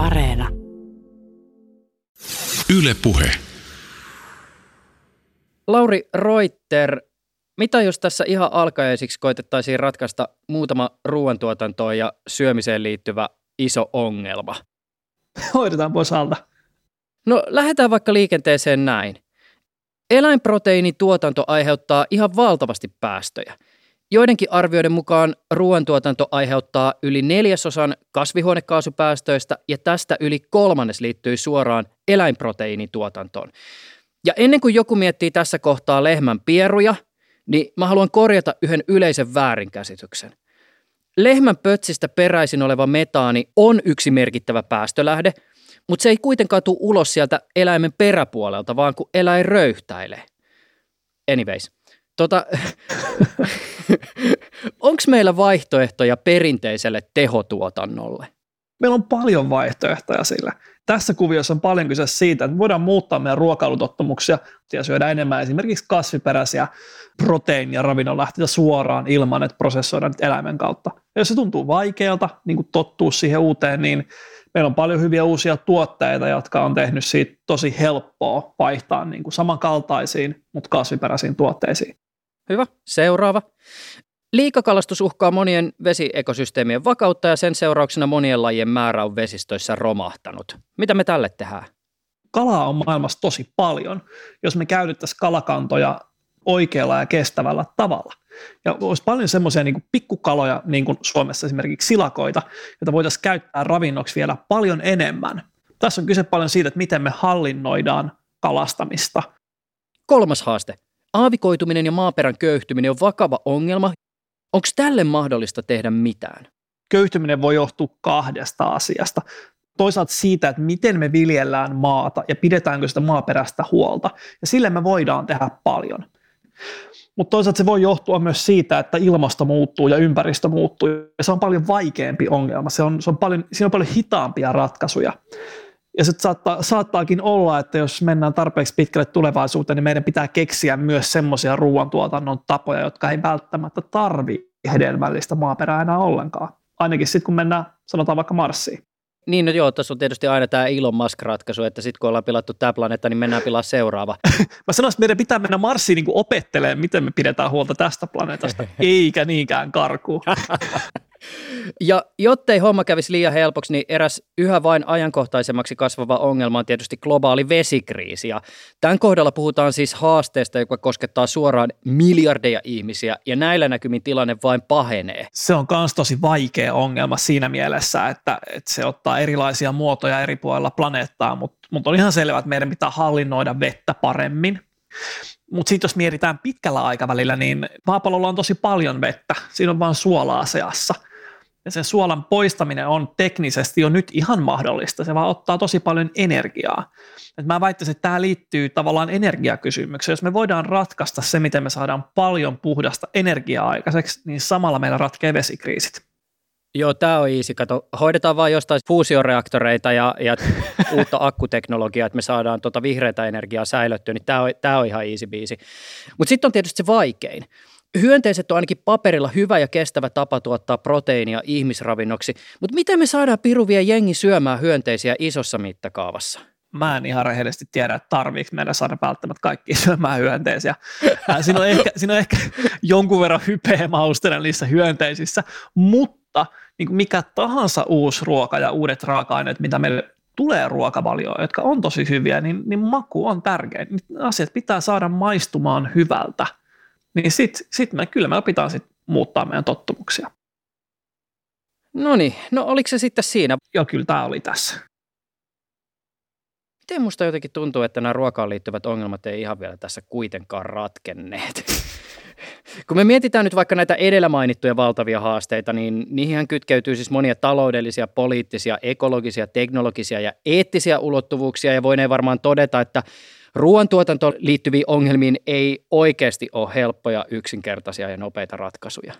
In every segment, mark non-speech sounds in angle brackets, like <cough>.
Areena. Yle Puhe. Lauri Reuter, mitä jos tässä ihan alkajaisiksi koitettaisiin ratkaista muutama ruoantuotantoon ja syömiseen liittyvä iso ongelma? <laughs> Hoidetaan pois alta. No lähdetään vaikka liikenteeseen näin. Eläinproteiinituotanto aiheuttaa ihan valtavasti päästöjä. Joidenkin arvioiden mukaan ruoantuotanto aiheuttaa yli neljäsosan kasvihuonekaasupäästöistä ja tästä yli kolmannes liittyy suoraan eläinproteiinituotantoon. Ja ennen kuin joku miettii tässä kohtaa lehmän pieruja, niin mä haluan korjata yhden yleisen väärinkäsityksen. Lehmän pötsistä peräisin oleva metaani on yksi merkittävä päästölähde, mutta se ei kuitenkaan tule ulos sieltä eläimen peräpuolelta, vaan kun eläin röyhtäilee. Anyways, tota, <laughs> onko meillä vaihtoehtoja perinteiselle tehotuotannolle? Meillä on paljon vaihtoehtoja sillä. Tässä kuviossa on paljon kyse siitä, että voidaan muuttaa meidän ruokailutottumuksia ja syödä enemmän esimerkiksi kasviperäisiä proteiini- ja ravinnonlähteitä suoraan ilman, että prosessoidaan eläimen kautta. Ja jos se tuntuu vaikealta, niin kuin tottuu siihen uuteen, niin meillä on paljon hyviä uusia tuotteita, jotka on tehnyt siitä tosi helppoa vaihtaa niin kuin samankaltaisiin, mutta kasviperäisiin tuotteisiin. Hyvä. Seuraava. Liikakalastus uhkaa monien vesiekosysteemien vakautta ja sen seurauksena monien lajien määrä on vesistöissä romahtanut. Mitä me tälle tehdään? Kalaa on maailmassa tosi paljon, jos me käytettäisiin kalakantoja oikealla ja kestävällä tavalla. Ja olisi paljon semmoisia niin pikkukaloja, niin kuin Suomessa esimerkiksi silakoita, joita voitaisiin käyttää ravinnoksi vielä paljon enemmän. Tässä on kyse paljon siitä, että miten me hallinnoidaan kalastamista. Kolmas haaste. Aavikoituminen ja maaperän köyhtyminen on vakava ongelma. Onko tälle mahdollista tehdä mitään? Köyhtyminen voi johtua kahdesta asiasta. Toisaalta siitä, että miten me viljellään maata ja pidetäänkö sitä maaperästä huolta. Ja sille me voidaan tehdä paljon. Mutta toisaalta se voi johtua myös siitä, että ilmasto muuttuu ja ympäristö muuttuu. Ja se on paljon vaikeampi ongelma. Se on, se on paljon, siinä on paljon hitaampia ratkaisuja. Ja sitten saattaa, saattaakin olla, että jos mennään tarpeeksi pitkälle tulevaisuuteen, niin meidän pitää keksiä myös semmoisia ruoantuotannon tapoja, jotka ei välttämättä tarvi hedelmällistä maaperää enää ollenkaan. Ainakin sitten, kun mennään, sanotaan vaikka Marsiin. Niin, no joo, tässä on tietysti aina tämä Elon Musk-ratkaisu, että sitten kun ollaan pilattu tämä planeetta, niin mennään pilaa seuraava. <laughs> Mä sanoisin, että meidän pitää mennä Marsiin niin opettelemaan, miten me pidetään huolta tästä planeetasta, <laughs> eikä niinkään karkuun. <laughs> Ja jottei homma kävisi liian helpoksi, niin eräs yhä vain ajankohtaisemmaksi kasvava ongelma on tietysti globaali vesikriisi. Ja tämän kohdalla puhutaan siis haasteesta, joka koskettaa suoraan miljardeja ihmisiä, ja näillä näkymin tilanne vain pahenee. Se on myös tosi vaikea ongelma siinä mielessä, että, että se ottaa erilaisia muotoja eri puolilla planeettaa, mutta, mutta on ihan selvää, että meidän pitää hallinnoida vettä paremmin. Mutta sitten jos mietitään pitkällä aikavälillä, niin maapallolla on tosi paljon vettä, siinä on vain suolaa seassa – ja sen suolan poistaminen on teknisesti jo nyt ihan mahdollista, se vaan ottaa tosi paljon energiaa. Et mä väittäisin, että tämä liittyy tavallaan energiakysymykseen. Jos me voidaan ratkaista se, miten me saadaan paljon puhdasta energiaa aikaiseksi, niin samalla meillä ratkee vesikriisit. Joo, tämä on easy. Kato, hoidetaan vaan jostain fuusioreaktoreita ja, ja <laughs> uutta akkuteknologiaa, että me saadaan tuota vihreätä energiaa säilyttyä, niin tämä on, tää on ihan easy biisi. Mutta sitten on tietysti se vaikein. Hyönteiset on ainakin paperilla hyvä ja kestävä tapa tuottaa proteiinia ihmisravinnoksi, mutta miten me saadaan piruvia jengi syömään hyönteisiä isossa mittakaavassa? Mä en ihan rehellisesti tiedä, että tarviiko meidän saada välttämättä kaikki syömään hyönteisiä. Siinä on ehkä, siinä on ehkä jonkun verran hypeä maustena niissä hyönteisissä, mutta niin kuin mikä tahansa uusi ruoka ja uudet raaka-aineet, mitä meille tulee ruokavalioon, jotka on tosi hyviä, niin, niin maku on tärkein. Asiat pitää saada maistumaan hyvältä – niin sitten sit me, kyllä me opitaan sit muuttaa meidän tottumuksia. No niin, no oliko se sitten siinä? Joo, kyllä tämä oli tässä. Miten musta jotenkin tuntuu, että nämä ruokaan liittyvät ongelmat ei ihan vielä tässä kuitenkaan ratkenneet? <laughs> Kun me mietitään nyt vaikka näitä edellä mainittuja valtavia haasteita, niin niihin kytkeytyy siis monia taloudellisia, poliittisia, ekologisia, teknologisia ja eettisiä ulottuvuuksia, ja voineen varmaan todeta, että ruoantuotantoon liittyviin ongelmiin ei oikeasti ole helppoja, yksinkertaisia ja nopeita ratkaisuja.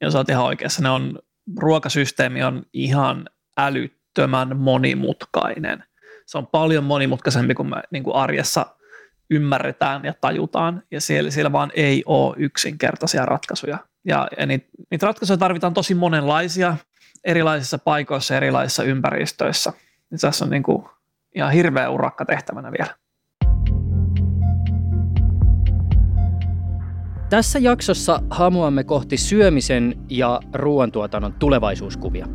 Ja sä oot ihan oikeassa. Ne on, ruokasysteemi on ihan älyttömän monimutkainen. Se on paljon monimutkaisempi kuin me niin kuin arjessa ymmärretään ja tajutaan, ja siellä, siellä vaan ei ole yksinkertaisia ratkaisuja. Ja, ja niitä, niitä ratkaisuja tarvitaan tosi monenlaisia, erilaisissa paikoissa, erilaisissa ympäristöissä. niin tässä on niin kuin ihan hirveä urakka tehtävänä vielä. Tässä jaksossa hamuamme kohti syömisen ja ruoantuotannon tulevaisuuskuvia.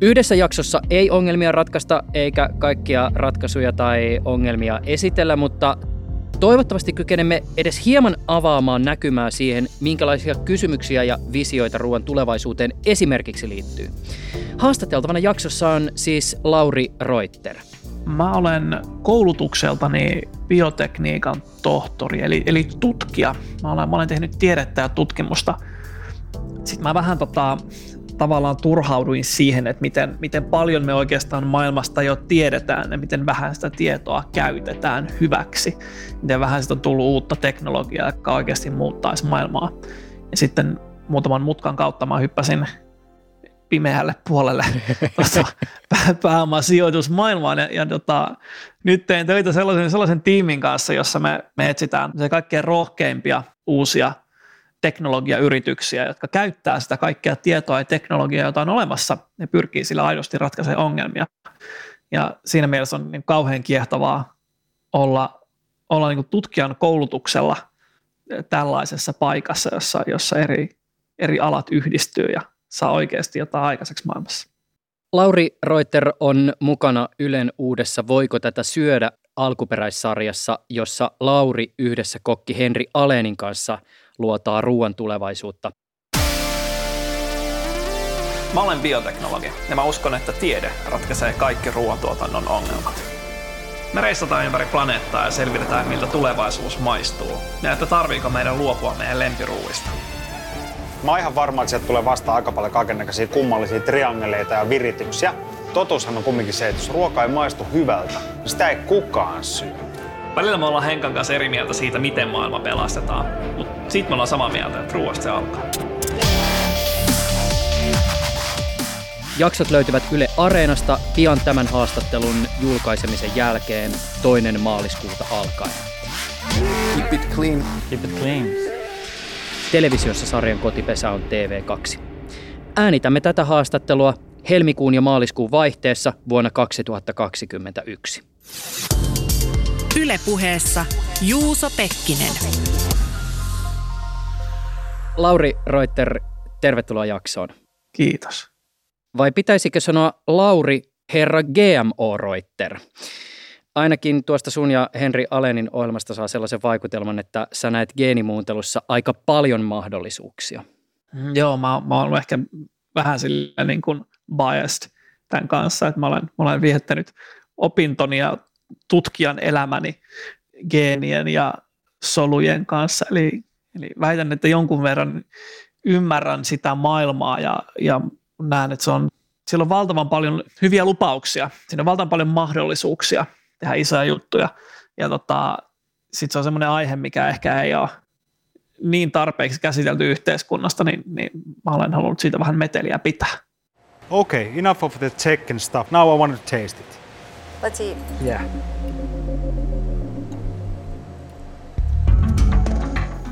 Yhdessä jaksossa ei ongelmia ratkaista eikä kaikkia ratkaisuja tai ongelmia esitellä, mutta toivottavasti kykenemme edes hieman avaamaan näkymää siihen, minkälaisia kysymyksiä ja visioita ruoan tulevaisuuteen esimerkiksi liittyy. Haastateltavana jaksossa on siis Lauri Reuter – Mä olen koulutukseltani biotekniikan tohtori, eli, eli tutkija. Mä olen, mä olen tehnyt tiedettä ja tutkimusta. Sitten mä vähän tota, tavallaan turhauduin siihen, että miten, miten paljon me oikeastaan maailmasta jo tiedetään ja miten vähän sitä tietoa käytetään hyväksi. Miten vähän sitä on tullut uutta teknologiaa, joka oikeasti muuttaisi maailmaa. Ja sitten muutaman mutkan kautta mä hyppäsin pimeälle puolelle <laughs> pääomasijoitusmaailmaan. Ja, ja tota, nyt teen töitä sellaisen, sellaisen tiimin kanssa, jossa me, me etsitään se kaikkein rohkeimpia uusia teknologiayrityksiä, jotka käyttää sitä kaikkea tietoa ja teknologiaa, jota on olemassa, ja pyrkii sillä aidosti ratkaisemaan ongelmia. Ja siinä mielessä on niin kauhean kiehtovaa olla, olla niin tutkijan koulutuksella tällaisessa paikassa, jossa, jossa eri, eri alat yhdistyy ja saa oikeasti jotain aikaiseksi maailmassa. Lauri Reuter on mukana Ylen uudessa Voiko tätä syödä alkuperäissarjassa, jossa Lauri yhdessä kokki Henri Alenin kanssa luotaa ruoan tulevaisuutta. Mä olen bioteknologi ja mä uskon, että tiede ratkaisee kaikki ruoantuotannon ongelmat. Me reissataan ympäri planeettaa ja selvitetään, miltä tulevaisuus maistuu ja että tarviiko meidän luopua meidän lempiruuista. Mä oon ihan varma, että sieltä tulee vastaan aika paljon kaikennäköisiä kummallisia triangeleita ja virityksiä. Totuushan on kumminkin se, että jos ruoka ei maistu hyvältä, niin sitä ei kukaan syö. Välillä me ollaan Henkan kanssa eri mieltä siitä, miten maailma pelastetaan, mutta siitä me ollaan samaa mieltä, että ruoasta se alkaa. Jaksot löytyvät Yle Areenasta pian tämän haastattelun julkaisemisen jälkeen toinen maaliskuuta alkaen. Keep it clean. Keep it clean. Televisiossa sarjan kotipesä on TV2. Äänitämme tätä haastattelua helmikuun ja maaliskuun vaihteessa vuonna 2021. Ylepuheessa Juuso Pekkinen. Lauri Reuter, tervetuloa jaksoon. Kiitos. Vai pitäisikö sanoa Lauri herra GMO Reuter? Ainakin tuosta sun ja Henri Alenin ohjelmasta saa sellaisen vaikutelman, että sä näet geenimuuntelussa aika paljon mahdollisuuksia. Mm, joo, mä, mä olen ehkä vähän sillä niin kuin biased tämän kanssa, että mä olen, mä olen viettänyt opintoni ja tutkijan elämäni geenien ja solujen kanssa, eli, eli väitän, että jonkun verran ymmärrän sitä maailmaa ja, ja näen, että se on, siellä on valtavan paljon hyviä lupauksia, siinä on valtavan paljon mahdollisuuksia – tehdä isoja juttuja. Ja tota, sitten se on semmoinen aihe, mikä ehkä ei ole niin tarpeeksi käsitelty yhteiskunnasta, niin, niin mä olen halunnut siitä vähän meteliä pitää. Okay, enough of the tech and stuff. Now I want to taste it. Let's eat. Yeah.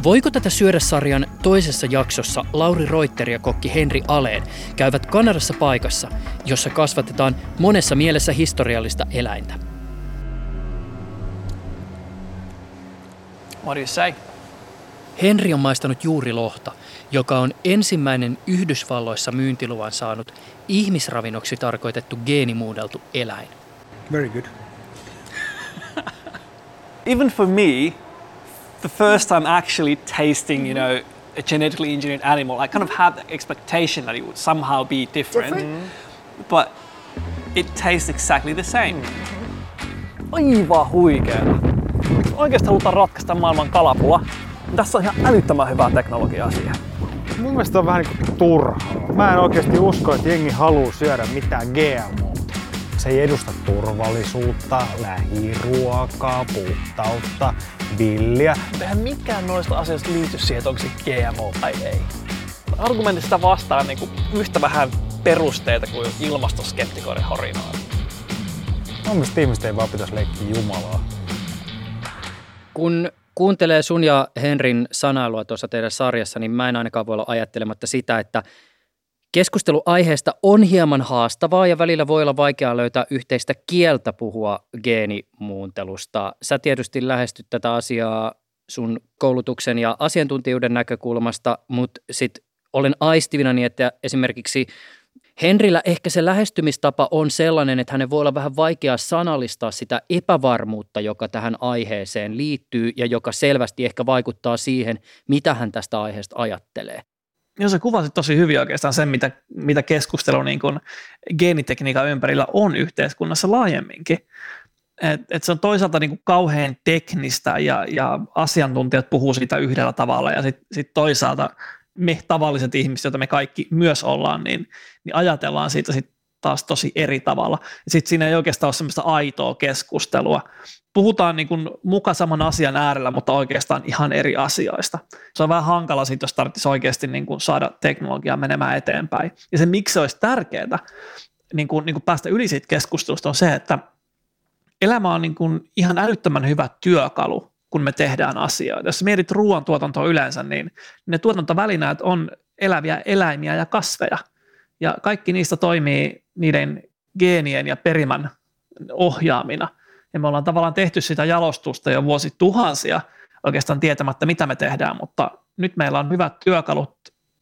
Voiko tätä syödä sarjan toisessa jaksossa Lauri Reuter ja kokki Henri Aleen käyvät Kanadassa paikassa, jossa kasvatetaan monessa mielessä historiallista eläintä? What do you say? Henri on maistanut juuri lohta, joka on ensimmäinen Yhdysvalloissa myyntiluvan saanut ihmisravinnoksi tarkoitettu geenimuudeltu eläin. Very good. <laughs> Even for me, the first time actually tasting, you know, a genetically engineered animal, I kind of had the expectation that it would somehow be different, different? but it tastes exactly the same. Mm-hmm. Aivan huikeaa. Oikeasti halutaan ratkaista maailman kalapula, niin tässä on ihan älyttömän hyvää teknologiaa siihen. Mun mielestä on vähän niin turhaa. Mä en oikeasti usko, että jengi haluaa syödä mitään GMO. Se ei edusta turvallisuutta, lähiruokaa, puhtautta, villiä. Eihän mikään noista asioista liity siihen, että onko se GMO vai ei. Argumentista vastaan niin kuin yhtä vähän perusteita kuin ilmastoskeptikoiden horinaa. Mun mielestä ihmiset ei vaan pitäisi leikkiä Jumalaa. Kun kuuntelee sun ja Henrin sanailua tuossa teidän sarjassa, niin mä en ainakaan voi olla ajattelematta sitä, että Keskustelu aiheesta on hieman haastavaa ja välillä voi olla vaikeaa löytää yhteistä kieltä puhua geenimuuntelusta. Sä tietysti lähestyt tätä asiaa sun koulutuksen ja asiantuntijuuden näkökulmasta, mutta sitten olen aistivinani, että esimerkiksi Henrillä ehkä se lähestymistapa on sellainen, että hänen voi olla vähän vaikea sanallistaa sitä epävarmuutta, joka tähän aiheeseen liittyy ja joka selvästi ehkä vaikuttaa siihen, mitä hän tästä aiheesta ajattelee. Joo, se kuvasi tosi hyvin oikeastaan sen, mitä, mitä keskustelu niin kuin geenitekniikan ympärillä on yhteiskunnassa laajemminkin. Et, et se on toisaalta niin kuin kauhean teknistä ja, ja asiantuntijat puhuu siitä yhdellä tavalla ja sitten sit toisaalta me tavalliset ihmiset, joita me kaikki myös ollaan, niin, niin ajatellaan siitä sit taas tosi eri tavalla. Sitten siinä ei oikeastaan ole semmoista aitoa keskustelua. Puhutaan niin kuin muka saman asian äärellä, mutta oikeastaan ihan eri asioista. Se on vähän hankala siitä, jos tarvitsisi oikeasti niin kuin saada teknologiaa menemään eteenpäin. Ja se, miksi se olisi tärkeää niin kuin, niin kuin päästä yli siitä keskustelusta, on se, että elämä on niin kuin ihan älyttömän hyvä työkalu kun me tehdään asioita. Jos mietit ruoantuotantoa yleensä, niin ne tuotantovälineet on eläviä eläimiä ja kasveja. Ja kaikki niistä toimii niiden geenien ja perimän ohjaamina. Ja me ollaan tavallaan tehty sitä jalostusta jo vuosituhansia oikeastaan tietämättä, mitä me tehdään, mutta nyt meillä on hyvät työkalut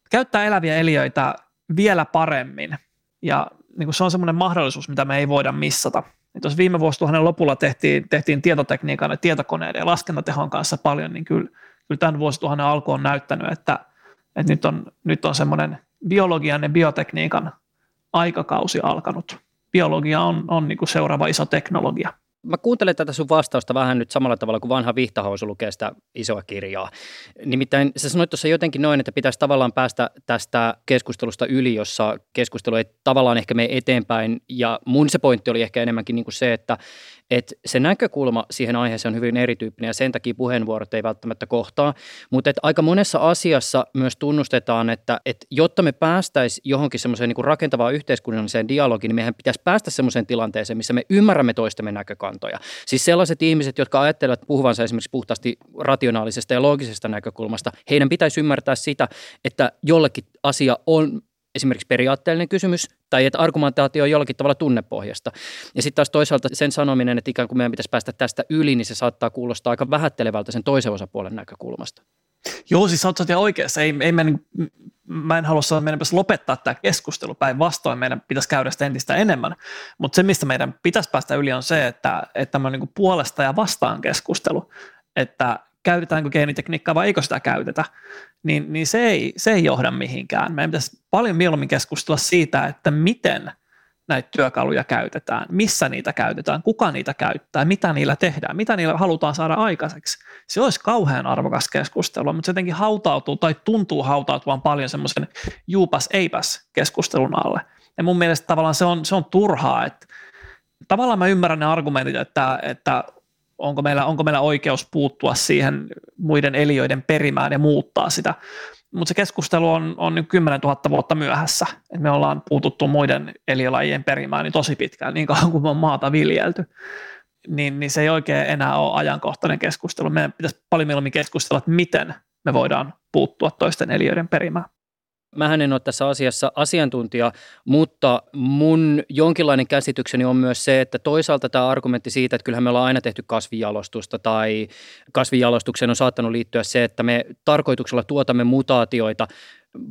käyttää eläviä eliöitä vielä paremmin. Ja niin kuin se on semmoinen mahdollisuus, mitä me ei voida missata. Et jos viime vuosituhannen lopulla tehtiin, tehtiin tietotekniikan ja tietokoneiden ja laskentatehon kanssa paljon, niin kyllä, kyllä tämän vuosituhannen alku on näyttänyt, että, että nyt on, nyt on semmoinen biologian ja biotekniikan aikakausi alkanut. Biologia on, on niin kuin seuraava iso teknologia mä kuuntelen tätä sun vastausta vähän nyt samalla tavalla kuin vanha vihtahousu lukee sitä isoa kirjaa. Nimittäin sä sanoit tuossa jotenkin noin, että pitäisi tavallaan päästä tästä keskustelusta yli, jossa keskustelu ei tavallaan ehkä mene eteenpäin. Ja mun se pointti oli ehkä enemmänkin niin kuin se, että, että se näkökulma siihen aiheeseen on hyvin erityyppinen ja sen takia puheenvuorot ei välttämättä kohtaa. Mutta että aika monessa asiassa myös tunnustetaan, että, että jotta me päästäisiin johonkin semmoiseen niin rakentavaan yhteiskunnalliseen dialogiin, niin meidän pitäisi päästä semmoiseen tilanteeseen, missä me ymmärrämme toistemme näkökantoja. Siis sellaiset ihmiset, jotka ajattelevat puhuvansa esimerkiksi puhtaasti rationaalisesta ja loogisesta näkökulmasta, heidän pitäisi ymmärtää sitä, että jollekin asia on esimerkiksi periaatteellinen kysymys tai että argumentaatio on jollakin tavalla tunnepohjasta. Ja sitten taas toisaalta sen sanominen, että ikään kuin meidän pitäisi päästä tästä yli, niin se saattaa kuulostaa aika vähättelevältä sen toisen osapuolen näkökulmasta. Joo, siis olet oikeassa. Ei, ei me, mä en halua sanoa, että meidän pitäisi lopettaa tämä keskustelu. Päinvastoin meidän pitäisi käydä sitä entistä enemmän. Mutta se, mistä meidän pitäisi päästä yli, on se, että, että on niin puolesta ja vastaan keskustelu. Että käytetäänkö geenitekniikkaa vai eikö sitä käytetä, niin, niin se, ei, se ei johda mihinkään. Meidän pitäisi paljon mieluummin keskustella siitä, että miten näitä työkaluja käytetään, missä niitä käytetään, kuka niitä käyttää, mitä niillä tehdään, mitä niillä halutaan saada aikaiseksi. Se olisi kauhean arvokas keskustelu, mutta se jotenkin hautautuu tai tuntuu hautautuvan paljon semmoisen juupas eipäs keskustelun alle. Ja mun mielestä tavallaan se on, se on turhaa, että tavallaan mä ymmärrän ne argumentit, että, että onko meillä, onko meillä oikeus puuttua siihen muiden eliöiden perimään ja muuttaa sitä. Mutta se keskustelu on, on nyt 10 000 vuotta myöhässä. Et me ollaan puututtu muiden eliölajien perimään niin tosi pitkään, niin kauan kuin me on maata viljelty. Niin, niin se ei oikein enää ole ajankohtainen keskustelu. Meidän pitäisi paljon mieluummin keskustella, että miten me voidaan puuttua toisten eliöiden perimään. Mä en ole tässä asiassa asiantuntija, mutta mun jonkinlainen käsitykseni on myös se, että toisaalta tämä argumentti siitä, että kyllähän me ollaan aina tehty kasvijalostusta tai kasvijalostukseen on saattanut liittyä se, että me tarkoituksella tuotamme mutaatioita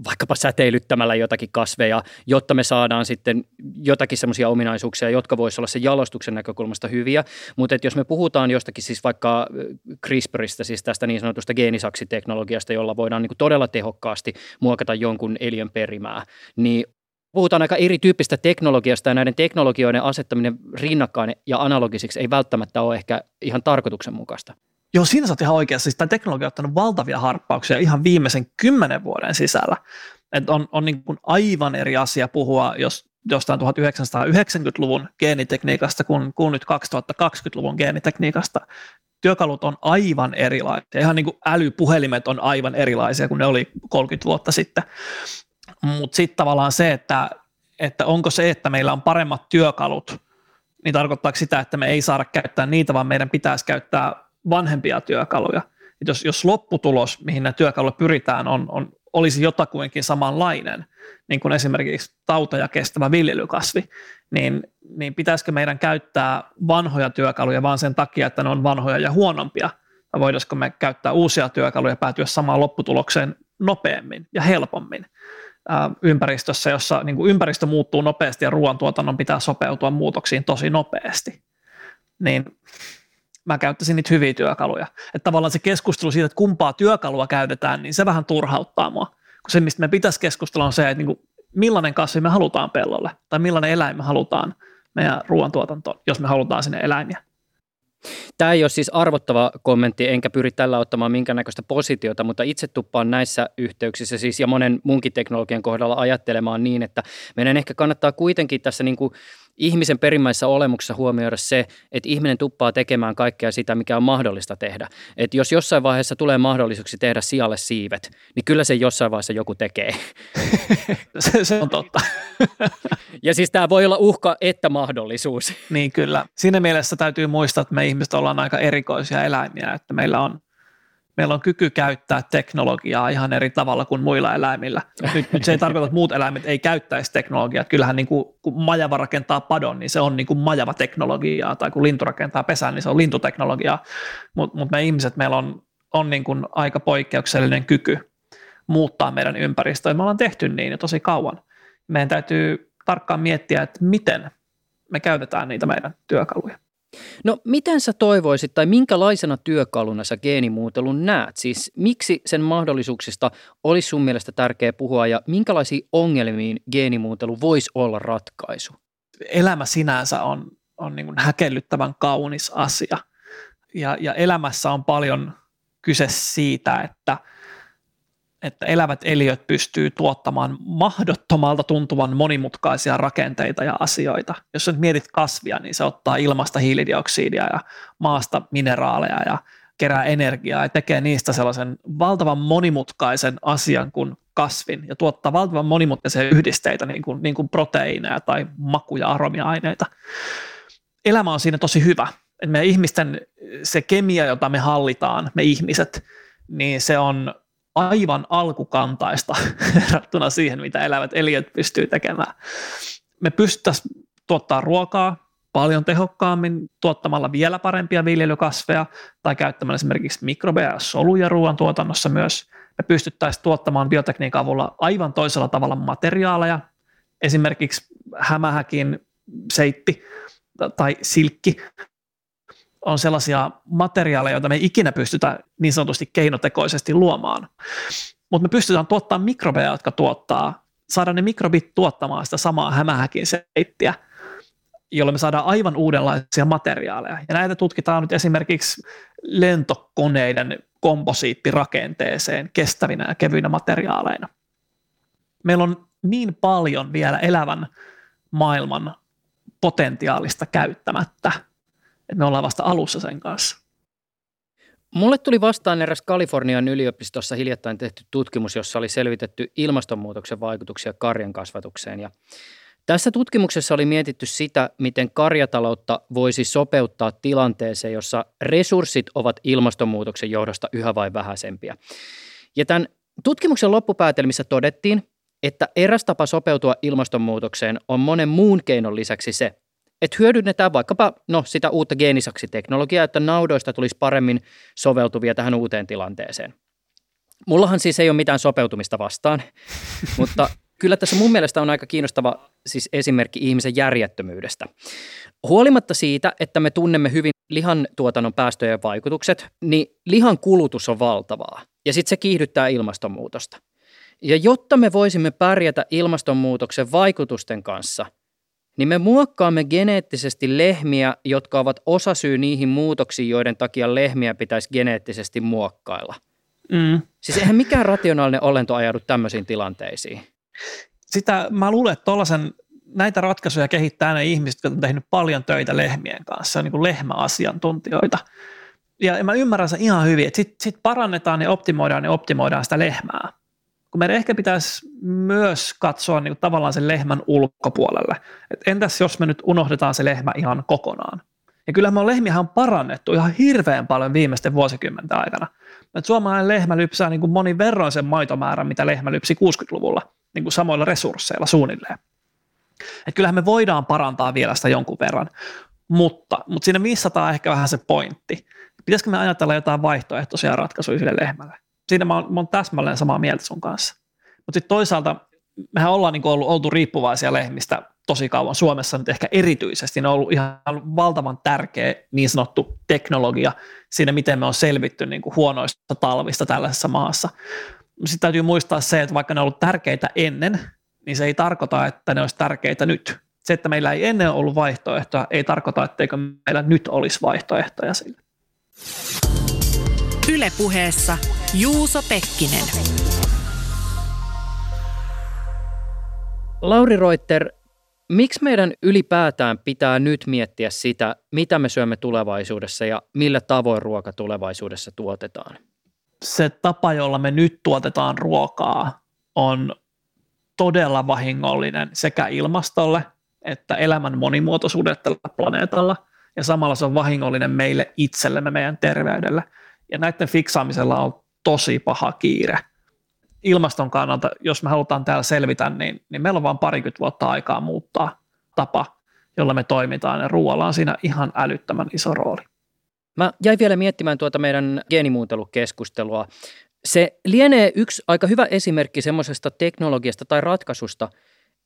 vaikkapa säteilyttämällä jotakin kasveja, jotta me saadaan sitten jotakin semmoisia ominaisuuksia, jotka voisivat olla se jalostuksen näkökulmasta hyviä. Mutta jos me puhutaan jostakin siis vaikka CRISPRista, siis tästä niin sanotusta geenisaksiteknologiasta, jolla voidaan niin todella tehokkaasti muokata jonkun eliön perimää, niin puhutaan aika erityyppistä teknologiasta ja näiden teknologioiden asettaminen rinnakkain ja analogisiksi ei välttämättä ole ehkä ihan tarkoituksenmukaista. Joo, siinä sä ihan oikeassa. Siis tämä teknologia on ottanut valtavia harppauksia ihan viimeisen kymmenen vuoden sisällä. Et on on niin kuin aivan eri asia puhua jos, jostain 1990-luvun geenitekniikasta kuin, kuin nyt 2020-luvun geenitekniikasta. Työkalut on aivan erilaisia. Ihan niin kuin älypuhelimet on aivan erilaisia kuin ne oli 30 vuotta sitten. Mutta sitten tavallaan se, että, että onko se, että meillä on paremmat työkalut, niin tarkoittaako sitä, että me ei saada käyttää niitä, vaan meidän pitäisi käyttää vanhempia työkaluja. Et jos, jos lopputulos, mihin nämä työkalut pyritään, on, on, olisi jotakuinkin samanlainen, niin kuin esimerkiksi tauteja kestävä viljelykasvi, niin, niin pitäisikö meidän käyttää vanhoja työkaluja vain sen takia, että ne on vanhoja ja huonompia, vai voitaisiko me käyttää uusia työkaluja ja päätyä samaan lopputulokseen nopeammin ja helpommin ympäristössä, jossa niin kuin ympäristö muuttuu nopeasti ja ruoantuotannon pitää sopeutua muutoksiin tosi nopeasti. Niin mä käyttäisin niitä hyviä työkaluja. Että tavallaan se keskustelu siitä, että kumpaa työkalua käytetään, niin se vähän turhauttaa mua. Kun se, mistä me pitäisi keskustella, on se, että niin millainen kasvi me halutaan pellolle, tai millainen eläin me halutaan meidän ruoantuotantoon, jos me halutaan sinne eläimiä. Tämä ei ole siis arvottava kommentti, enkä pyri tällä ottamaan minkäännäköistä positiota, mutta itse tuppaan näissä yhteyksissä siis ja monen munkin teknologian kohdalla ajattelemaan niin, että meidän ehkä kannattaa kuitenkin tässä niin kuin ihmisen perimmäisessä olemuksessa huomioida se, että ihminen tuppaa tekemään kaikkea sitä, mikä on mahdollista tehdä. Että jos jossain vaiheessa tulee mahdollisuuksi tehdä sijalle siivet, niin kyllä se jossain vaiheessa joku tekee. <laughs> se, se on totta. ja siis tämä voi olla uhka että mahdollisuus. niin kyllä. Siinä mielessä täytyy muistaa, että me ihmiset ollaan aika erikoisia eläimiä, että meillä on meillä on kyky käyttää teknologiaa ihan eri tavalla kuin muilla eläimillä. Nyt, nyt se ei tarkoita, että muut eläimet ei käyttäisi teknologiaa. Kyllähän niin kuin, kun majava rakentaa padon, niin se on niin kuin majava teknologiaa, tai kun lintu rakentaa pesän, niin se on lintuteknologiaa. Mutta mut me ihmiset, meillä on, on niin kuin aika poikkeuksellinen kyky muuttaa meidän ympäristöä. Me ollaan tehty niin jo tosi kauan. Meidän täytyy tarkkaan miettiä, että miten me käytetään niitä meidän työkaluja. No miten sä toivoisit tai minkälaisena työkaluna sä geenimuutelun näet? Siis miksi sen mahdollisuuksista olisi sun mielestä tärkeä puhua ja minkälaisiin ongelmiin geenimuutelu voisi olla ratkaisu? Elämä sinänsä on, on niin kuin häkellyttävän kaunis asia ja, ja elämässä on paljon kyse siitä, että – että elävät eliöt pystyy tuottamaan mahdottomalta tuntuvan monimutkaisia rakenteita ja asioita. Jos nyt mietit kasvia, niin se ottaa ilmasta hiilidioksidia ja maasta mineraaleja ja kerää energiaa ja tekee niistä sellaisen valtavan monimutkaisen asian kuin kasvin ja tuottaa valtavan monimutkaisia yhdisteitä, niin kuin, niin kuin proteiineja tai maku- ja aromia-aineita. Elämä on siinä tosi hyvä. että me ihmisten se kemia, jota me hallitaan, me ihmiset, niin se on aivan alkukantaista <laughs> verrattuna siihen, mitä elävät eliöt pystyy tekemään. Me pystyttäisiin tuottaa ruokaa paljon tehokkaammin tuottamalla vielä parempia viljelykasveja tai käyttämällä esimerkiksi mikrobeja ja soluja ruoantuotannossa myös. Me pystyttäisiin tuottamaan biotekniikan avulla aivan toisella tavalla materiaaleja, esimerkiksi hämähäkin seitti tai silkki on sellaisia materiaaleja, joita me ei ikinä pystytä niin sanotusti keinotekoisesti luomaan. Mutta me pystytään tuottamaan mikrobeja, jotka tuottaa, saada ne mikrobit tuottamaan sitä samaa hämähäkin seittiä, jolloin me saadaan aivan uudenlaisia materiaaleja. Ja näitä tutkitaan nyt esimerkiksi lentokoneiden komposiittirakenteeseen kestävinä ja kevyinä materiaaleina. Meillä on niin paljon vielä elävän maailman potentiaalista käyttämättä – että me ollaan vasta alussa sen kanssa. Mulle tuli vastaan eräs Kalifornian yliopistossa hiljattain tehty tutkimus, jossa oli selvitetty ilmastonmuutoksen vaikutuksia karjan kasvatukseen. Ja tässä tutkimuksessa oli mietitty sitä, miten karjataloutta voisi sopeuttaa tilanteeseen, jossa resurssit ovat ilmastonmuutoksen johdosta yhä vain vähäisempiä. Ja tämän tutkimuksen loppupäätelmissä todettiin, että eräs tapa sopeutua ilmastonmuutokseen on monen muun keinon lisäksi se, että hyödynnetään vaikkapa no, sitä uutta geenisaksiteknologiaa, että naudoista tulisi paremmin soveltuvia tähän uuteen tilanteeseen. Mullahan siis ei ole mitään sopeutumista vastaan, <laughs> mutta kyllä tässä mun mielestä on aika kiinnostava siis esimerkki ihmisen järjettömyydestä. Huolimatta siitä, että me tunnemme hyvin lihan tuotannon päästöjen vaikutukset, niin lihan kulutus on valtavaa ja sitten se kiihdyttää ilmastonmuutosta. Ja jotta me voisimme pärjätä ilmastonmuutoksen vaikutusten kanssa – niin me muokkaamme geneettisesti lehmiä, jotka ovat osasyy niihin muutoksiin, joiden takia lehmiä pitäisi geneettisesti muokkailla. Mm. Siis eihän mikään rationaalinen olento ajaudu tämmöisiin tilanteisiin. Sitä mä luulen, että tollasen, näitä ratkaisuja kehittää ne ihmiset, jotka on tehnyt paljon töitä lehmien kanssa, niin kuin lehmäasiantuntijoita. Ja mä ymmärrän sen ihan hyvin, että sitten sit parannetaan ja optimoidaan ja optimoidaan sitä lehmää kun meidän ehkä pitäisi myös katsoa niin kuin tavallaan sen lehmän ulkopuolelle. Et entäs jos me nyt unohdetaan se lehmä ihan kokonaan? Ja kyllä me on lehmiä on parannettu ihan hirveän paljon viimeisten vuosikymmenten aikana. Et suomalainen lehmä lypsää niin kuin monin verroin sen maitomäärän, mitä lehmä lypsi 60-luvulla. niin kuin samoilla resursseilla suunnilleen. Et kyllähän me voidaan parantaa vielä sitä jonkun verran, mutta, mutta siinä missataan ehkä vähän se pointti. Pitäisikö me ajatella jotain vaihtoehtoisia ratkaisuja sille lehmälle? Siinä mä oon, mä oon täsmälleen samaa mieltä sun kanssa. Mutta sitten toisaalta mehän ollaan niin ollut, oltu riippuvaisia lehmistä tosi kauan Suomessa nyt ehkä erityisesti. Ne on ollut ihan valtavan tärkeä niin sanottu teknologia siinä, miten me on selvitty niin kuin huonoista talvista tällaisessa maassa. Sitten täytyy muistaa se, että vaikka ne on ollut tärkeitä ennen, niin se ei tarkoita, että ne olisi tärkeitä nyt. Se, että meillä ei ennen ollut vaihtoehtoja, ei tarkoita, etteikö meillä nyt olisi vaihtoehtoja sille. Ylepuheessa Juuso Pekkinen. Lauri Reuter, miksi meidän ylipäätään pitää nyt miettiä sitä, mitä me syömme tulevaisuudessa ja millä tavoin ruoka tulevaisuudessa tuotetaan? Se tapa, jolla me nyt tuotetaan ruokaa, on todella vahingollinen sekä ilmastolle että elämän monimuotoisuudelle tällä planeetalla, ja samalla se on vahingollinen meille itsellemme, meidän terveydelle. Ja näiden fiksaamisella on tosi paha kiire. Ilmaston kannalta, jos me halutaan täällä selvitä, niin, niin meillä on vain parikymmentä vuotta aikaa muuttaa tapa, jolla me toimitaan, ja ruoalla on siinä ihan älyttömän iso rooli. Mä jäin vielä miettimään tuota meidän geenimuuntelukeskustelua. Se lienee yksi aika hyvä esimerkki semmoisesta teknologiasta tai ratkaisusta,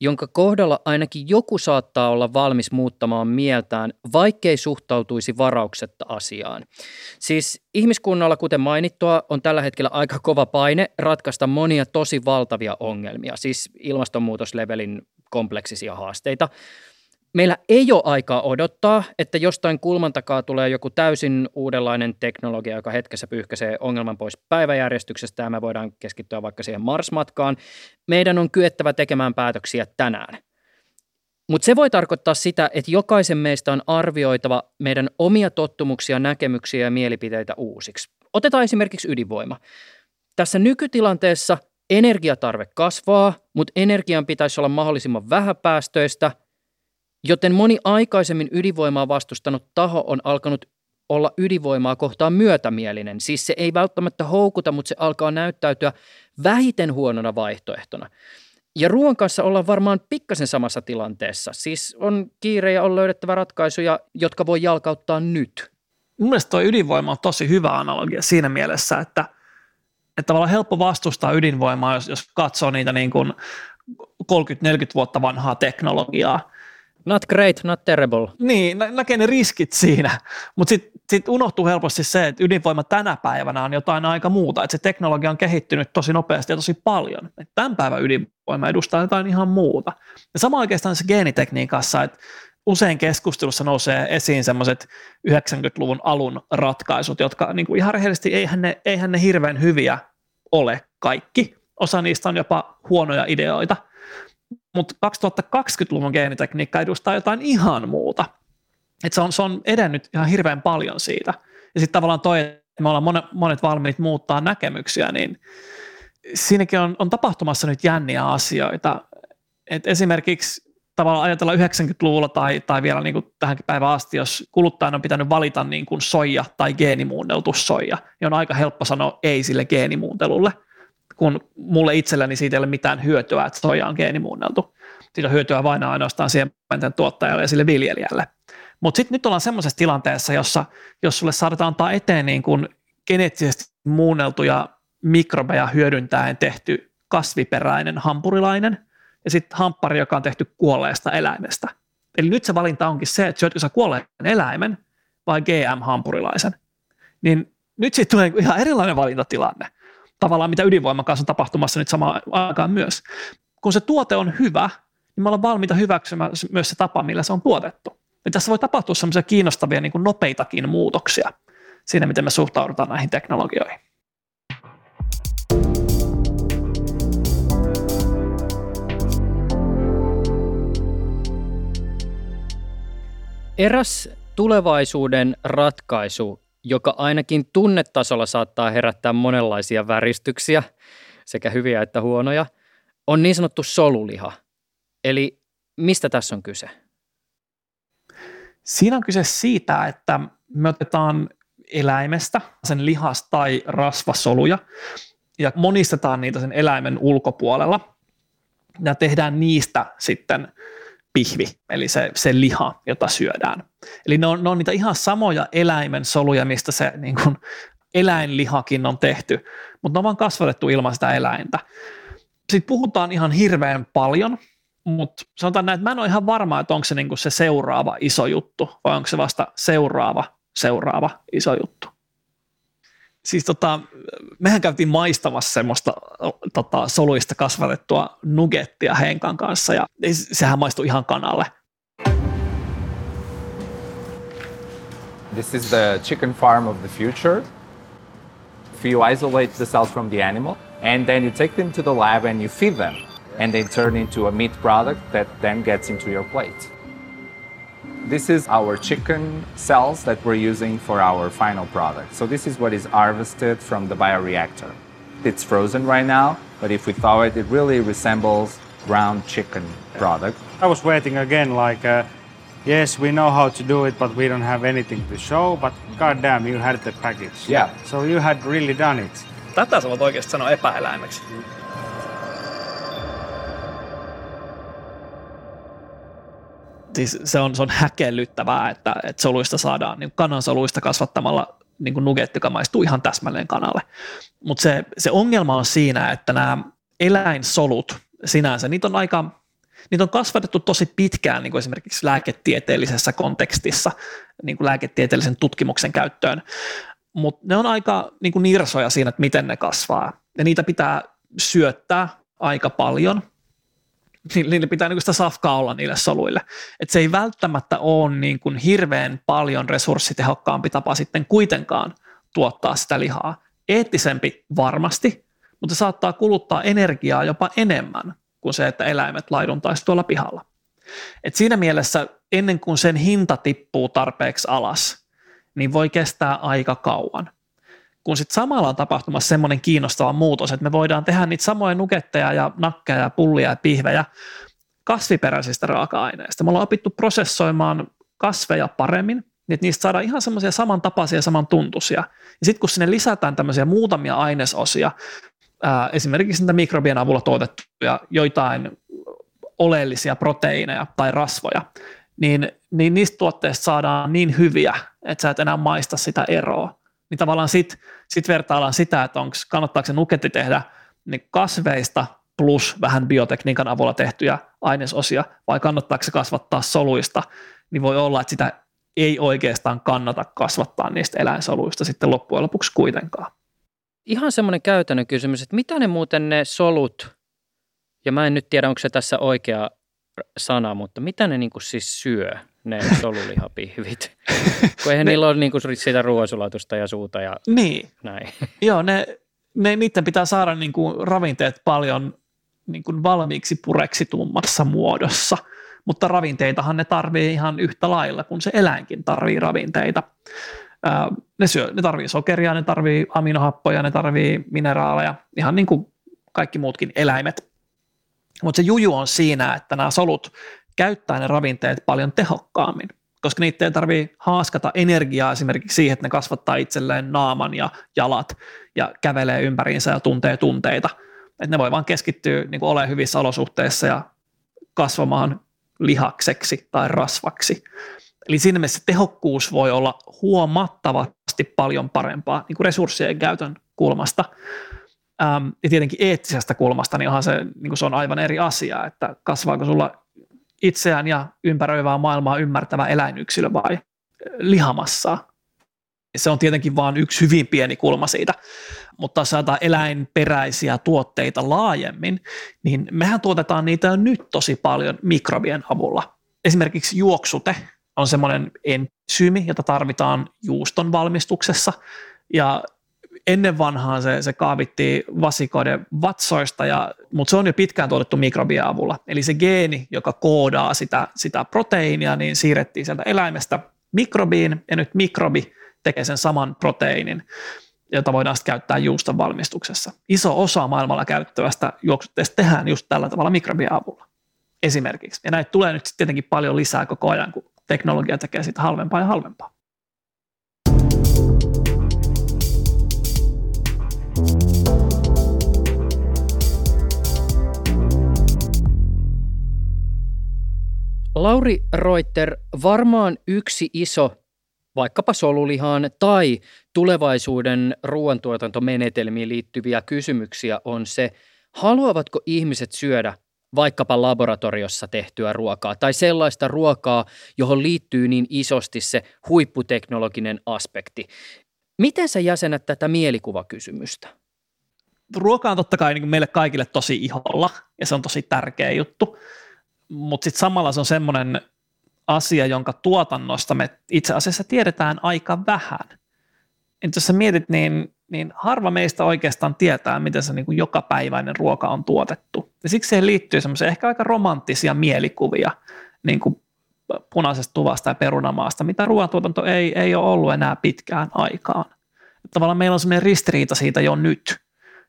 jonka kohdalla ainakin joku saattaa olla valmis muuttamaan mieltään, vaikkei suhtautuisi varauksetta asiaan. Siis ihmiskunnalla, kuten mainittua, on tällä hetkellä aika kova paine ratkaista monia tosi valtavia ongelmia, siis ilmastonmuutoslevelin kompleksisia haasteita – Meillä ei ole aikaa odottaa, että jostain kulman takaa tulee joku täysin uudenlainen teknologia, joka hetkessä pyyhkäisee ongelman pois päiväjärjestyksestä ja me voidaan keskittyä vaikka siihen Mars-matkaan. Meidän on kyettävä tekemään päätöksiä tänään. Mutta se voi tarkoittaa sitä, että jokaisen meistä on arvioitava meidän omia tottumuksia, näkemyksiä ja mielipiteitä uusiksi. Otetaan esimerkiksi ydinvoima. Tässä nykytilanteessa energiatarve kasvaa, mutta energian pitäisi olla mahdollisimman vähäpäästöistä – Joten moni aikaisemmin ydinvoimaa vastustanut taho on alkanut olla ydinvoimaa kohtaan myötämielinen. Siis se ei välttämättä houkuta, mutta se alkaa näyttäytyä vähiten huonona vaihtoehtona. Ja ruoan kanssa ollaan varmaan pikkasen samassa tilanteessa. Siis on kiire ja on löydettävä ratkaisuja, jotka voi jalkauttaa nyt. Mun mielestä tuo ydinvoima on tosi hyvä analogia siinä mielessä, että, että tavallaan helppo vastustaa ydinvoimaa, jos, jos katsoo niitä niin kuin 30-40 vuotta vanhaa teknologiaa – Not great, not terrible. Niin, nä- näkee ne riskit siinä, mutta sitten sit unohtuu helposti se, että ydinvoima tänä päivänä on jotain aika muuta, että se teknologia on kehittynyt tosi nopeasti ja tosi paljon. Et tämän päivän ydinvoima edustaa jotain ihan muuta. Ja sama oikeastaan se geenitekniikassa, että usein keskustelussa nousee esiin semmoiset 90-luvun alun ratkaisut, jotka niin kuin ihan rehellisesti eihän ne, eihän ne hirveän hyviä ole kaikki. Osa niistä on jopa huonoja ideoita – mutta 2020-luvun geenitekniikka edustaa jotain ihan muuta. Et se, on, se on edennyt ihan hirveän paljon siitä. Ja sitten tavallaan toi, että me ollaan monet, monet valmiit muuttaa näkemyksiä, niin siinäkin on, on tapahtumassa nyt jänniä asioita. Et esimerkiksi tavallaan ajatella 90-luvulla tai, tai vielä niin kuin tähänkin päivään asti, jos kuluttajan on pitänyt valita niin kuin soija tai geenimuunneltu soija, niin on aika helppo sanoa ei sille geenimuuntelulle – kun mulle itselleni siitä ei ole mitään hyötyä, että soja on geenimuunneltu. Siitä on hyötyä vain ainoastaan siementen tuottajalle ja sille viljelijälle. Mutta sitten nyt ollaan semmoisessa tilanteessa, jossa jos sulle saadaan antaa eteen niin kuin geneettisesti muunneltuja mikrobeja hyödyntäen tehty kasviperäinen hampurilainen ja sitten hamppari, joka on tehty kuolleesta eläimestä. Eli nyt se valinta onkin se, että syötkö sä kuolleen eläimen vai GM-hampurilaisen. Niin nyt siitä tulee ihan erilainen valintatilanne tavallaan mitä ydinvoiman kanssa on tapahtumassa nyt samaan aikaan myös. Kun se tuote on hyvä, niin me ollaan valmiita hyväksymään myös se tapa, millä se on tuotettu. Ja tässä voi tapahtua semmoisia kiinnostavia niin kuin nopeitakin muutoksia siinä, miten me suhtaudutaan näihin teknologioihin. Eräs tulevaisuuden ratkaisu joka ainakin tunnetasolla saattaa herättää monenlaisia väristyksiä, sekä hyviä että huonoja, on niin sanottu soluliha. Eli mistä tässä on kyse? Siinä on kyse siitä, että me otetaan eläimestä sen lihas- tai rasvasoluja ja monistetaan niitä sen eläimen ulkopuolella. ja tehdään niistä sitten pihvi, eli se, se liha, jota syödään. Eli ne on, ne on niitä ihan samoja eläimen soluja, mistä se niin kuin, eläinlihakin on tehty, mutta ne on vaan kasvatettu ilman sitä eläintä. Sitten puhutaan ihan hirveän paljon, mutta sanotaan näin, että mä en ole ihan varma, että onko se niin kuin se seuraava iso juttu, vai onko se vasta seuraava, seuraava iso juttu. Siis tota, mehän käytiin maistamassa semmoista tota, soluista kasvatettua nuggettia Henkan kanssa ja sehän maistui ihan kanalle. This is the chicken farm of the future. You isolate the cells from the animal and then you take them to the lab and you feed them and they turn into a meat product that then gets into your plate. This is our chicken cells that we're using for our final product. So this is what is harvested from the bioreactor. It's frozen right now, but if we thaw it, it really resembles ground chicken product. I was waiting again like, uh, yes, we know how to do it, but we don't have anything to show, but goddamn, you had the package. Yeah. So you had really done it. Tätä sä voit oikeasti sanoa epäeläimeksi. Siis se on, se on häkellyttävää, että, että soluista saadaan, niin kanansoluista kasvattamalla niin kuin nugetti, joka maistuu ihan täsmälleen kanalle. Mutta se, se ongelma on siinä, että nämä eläinsolut sinänsä, niitä on aika, niitä on kasvatettu tosi pitkään niin kuin esimerkiksi lääketieteellisessä kontekstissa, niin kuin lääketieteellisen tutkimuksen käyttöön, mutta ne on aika niin kuin nirsoja siinä, että miten ne kasvaa. Ja niitä pitää syöttää aika paljon, niille pitää niin sitä safkaa olla niille soluille. Et se ei välttämättä ole niin kuin hirveän paljon resurssitehokkaampi tapa sitten kuitenkaan tuottaa sitä lihaa. Eettisempi varmasti, mutta se saattaa kuluttaa energiaa jopa enemmän kuin se, että eläimet laiduntaisi tuolla pihalla. Et siinä mielessä ennen kuin sen hinta tippuu tarpeeksi alas, niin voi kestää aika kauan kun sitten samalla on tapahtumassa semmoinen kiinnostava muutos, että me voidaan tehdä niitä samoja nuketteja ja nakkeja ja pullia ja pihvejä kasviperäisistä raaka-aineista. Me ollaan opittu prosessoimaan kasveja paremmin, niin että niistä saadaan ihan semmoisia samantapaisia ja samantuntuisia. Ja sitten kun sinne lisätään tämmöisiä muutamia ainesosia, ää, esimerkiksi niitä mikrobien avulla tuotettuja joitain oleellisia proteiineja tai rasvoja, niin, niin niistä tuotteista saadaan niin hyviä, että sä et enää maista sitä eroa niin tavallaan sitten sit vertaillaan sitä, että onko, kannattaako se nuketti tehdä niin kasveista plus vähän biotekniikan avulla tehtyjä ainesosia, vai kannattaako se kasvattaa soluista, niin voi olla, että sitä ei oikeastaan kannata kasvattaa niistä eläinsoluista sitten loppujen lopuksi kuitenkaan. Ihan semmoinen käytännön kysymys, että mitä ne muuten ne solut, ja mä en nyt tiedä, onko se tässä oikea sana, mutta mitä ne niin siis syö? Ne solulihapihvit. <laughs> Kun eihän ne, niillä ole niin kuin sitä ruoansulatusta ja suuta ja niin. näin. <laughs> Joo, ne, ne, niiden pitää saada niin kuin ravinteet paljon niin kuin valmiiksi pureksitummassa muodossa, mutta ravinteitahan ne tarvii ihan yhtä lailla kuin se eläinkin tarvii ravinteita. ne, syö, ne tarvii sokeria, ne tarvii aminohappoja, ne tarvii mineraaleja, ihan niin kuin kaikki muutkin eläimet. Mutta se juju on siinä, että nämä solut käyttää ne ravinteet paljon tehokkaammin, koska niitä ei tarvitse haaskata energiaa esimerkiksi siihen, että ne kasvattaa itselleen naaman ja jalat ja kävelee ympäriinsä ja tuntee tunteita. Että ne voi vaan keskittyä niin kuin olemaan hyvissä olosuhteissa ja kasvamaan lihakseksi tai rasvaksi. Eli siinä mielessä tehokkuus voi olla huomattavasti paljon parempaa niin kuin resurssien käytön kulmasta. Ja tietenkin eettisestä kulmasta niin se, niin kuin se on aivan eri asia, että kasvaako sulla itseään ja ympäröivää maailmaa ymmärtävä eläinyksilö vai lihamassa. Se on tietenkin vain yksi hyvin pieni kulma siitä, mutta jos saadaan eläinperäisiä tuotteita laajemmin, niin mehän tuotetaan niitä jo nyt tosi paljon mikrobien avulla. Esimerkiksi juoksute on semmoinen ensyymi, jota tarvitaan juuston valmistuksessa, ja ennen vanhaan se, se kaavittiin vasikoiden vatsoista, ja, mutta se on jo pitkään tuotettu mikrobien avulla. Eli se geeni, joka koodaa sitä, sitä proteiinia, niin siirrettiin sieltä eläimestä mikrobiin, ja nyt mikrobi tekee sen saman proteiinin, jota voidaan sitten käyttää juuston valmistuksessa. Iso osa maailmalla käyttävästä juoksutteesta tehdään just tällä tavalla mikrobien avulla esimerkiksi. Ja näitä tulee nyt tietenkin paljon lisää koko ajan, kun teknologia tekee sitä halvempaa ja halvempaa. Lauri Reuter, varmaan yksi iso vaikkapa solulihaan tai tulevaisuuden ruoantuotantomenetelmiin liittyviä kysymyksiä on se, haluavatko ihmiset syödä vaikkapa laboratoriossa tehtyä ruokaa tai sellaista ruokaa, johon liittyy niin isosti se huipputeknologinen aspekti. Miten sä jäsenät tätä mielikuvakysymystä? Ruoka on totta kai niin meille kaikille tosi iholla ja se on tosi tärkeä juttu, mutta sitten samalla se on semmoinen asia, jonka tuotannosta me itse asiassa tiedetään aika vähän. Et jos sä mietit, niin, niin harva meistä oikeastaan tietää, miten se niin kuin jokapäiväinen ruoka on tuotettu. Ja siksi siihen liittyy semmoisia ehkä aika romanttisia mielikuvia niin kuin punaisesta tuvasta ja perunamaasta, mitä ruoantuotanto ei, ei ole ollut enää pitkään aikaan. Että tavallaan meillä on semmoinen ristiriita siitä jo nyt.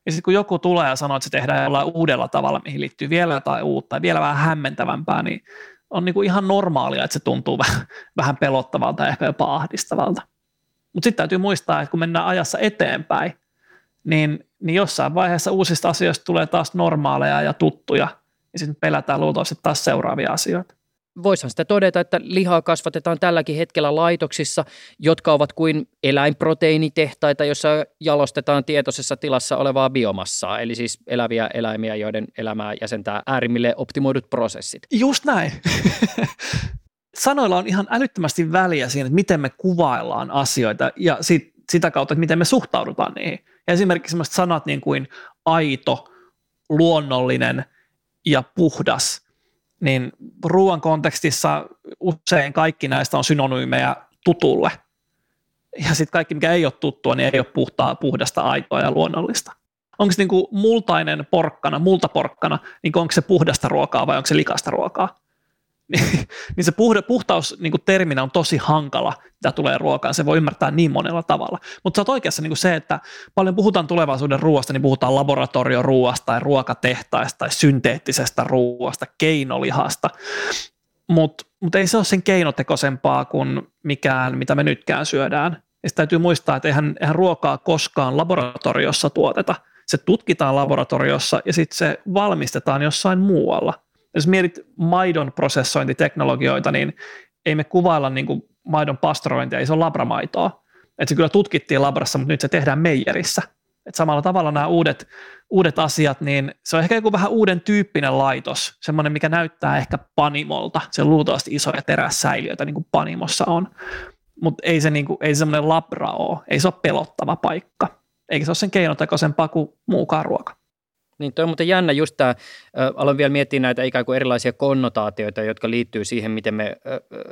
Ja sitten kun joku tulee ja sanoo, että se tehdään jollain uudella tavalla, mihin liittyy vielä jotain uutta ja vielä vähän hämmentävämpää, niin on niin kuin ihan normaalia, että se tuntuu vähän, vähän pelottavalta ja ehkä jopa ahdistavalta. Mutta sitten täytyy muistaa, että kun mennään ajassa eteenpäin, niin, niin jossain vaiheessa uusista asioista tulee taas normaaleja ja tuttuja, ja sitten pelätään luultavasti taas seuraavia asioita voisihan sitä todeta, että lihaa kasvatetaan tälläkin hetkellä laitoksissa, jotka ovat kuin eläinproteiinitehtaita, jossa jalostetaan tietoisessa tilassa olevaa biomassaa, eli siis eläviä eläimiä, joiden elämää jäsentää äärimmille optimoidut prosessit. Just näin. <laughs> Sanoilla on ihan älyttömästi väliä siinä, että miten me kuvaillaan asioita ja sit, sitä kautta, että miten me suhtaudutaan niihin. Ja esimerkiksi sellaiset sanat niin kuin aito, luonnollinen ja puhdas – niin ruoan kontekstissa usein kaikki näistä on synonyymejä tutulle. Ja sitten kaikki, mikä ei ole tuttua, niin ei ole puhtaa, puhdasta, aitoa ja luonnollista. Onko se niin multainen porkkana, multaporkkana, niin onko se puhdasta ruokaa vai onko se likasta ruokaa? <laughs> niin, se puhda, puhtaus niin kuin terminä on tosi hankala, mitä tulee ruokaan. Se voi ymmärtää niin monella tavalla. Mutta sä oot oikeassa niin kuin se, että paljon puhutaan tulevaisuuden ruoasta, niin puhutaan laboratorioruoasta tai ruokatehtaista tai synteettisestä ruoasta, keinolihasta. Mutta mut ei se ole sen keinotekoisempaa kuin mikään, mitä me nytkään syödään. Ja täytyy muistaa, että eihän, eihän ruokaa koskaan laboratoriossa tuoteta. Se tutkitaan laboratoriossa ja sitten se valmistetaan jossain muualla – jos mietit maidon prosessointiteknologioita, niin ei me kuvailla niin kuin maidon pastorointia, ei se ole labramaitoa. Et se kyllä tutkittiin labrassa, mutta nyt se tehdään meijerissä. Et samalla tavalla nämä uudet, uudet asiat, niin se on ehkä joku vähän uuden tyyppinen laitos, semmoinen, mikä näyttää ehkä panimolta. Se on luultavasti isoja terässäiliöitä, niin kuin panimossa on. Mutta ei se, niin kuin, ei se semmoinen labra ole, ei se ole pelottava paikka. Eikä se ole sen keinotekoisempaa kuin muukaan ruoka. Niin toi on muuten jännä just tämä, aloin vielä miettiä näitä ikään kuin erilaisia konnotaatioita, jotka liittyy siihen, miten me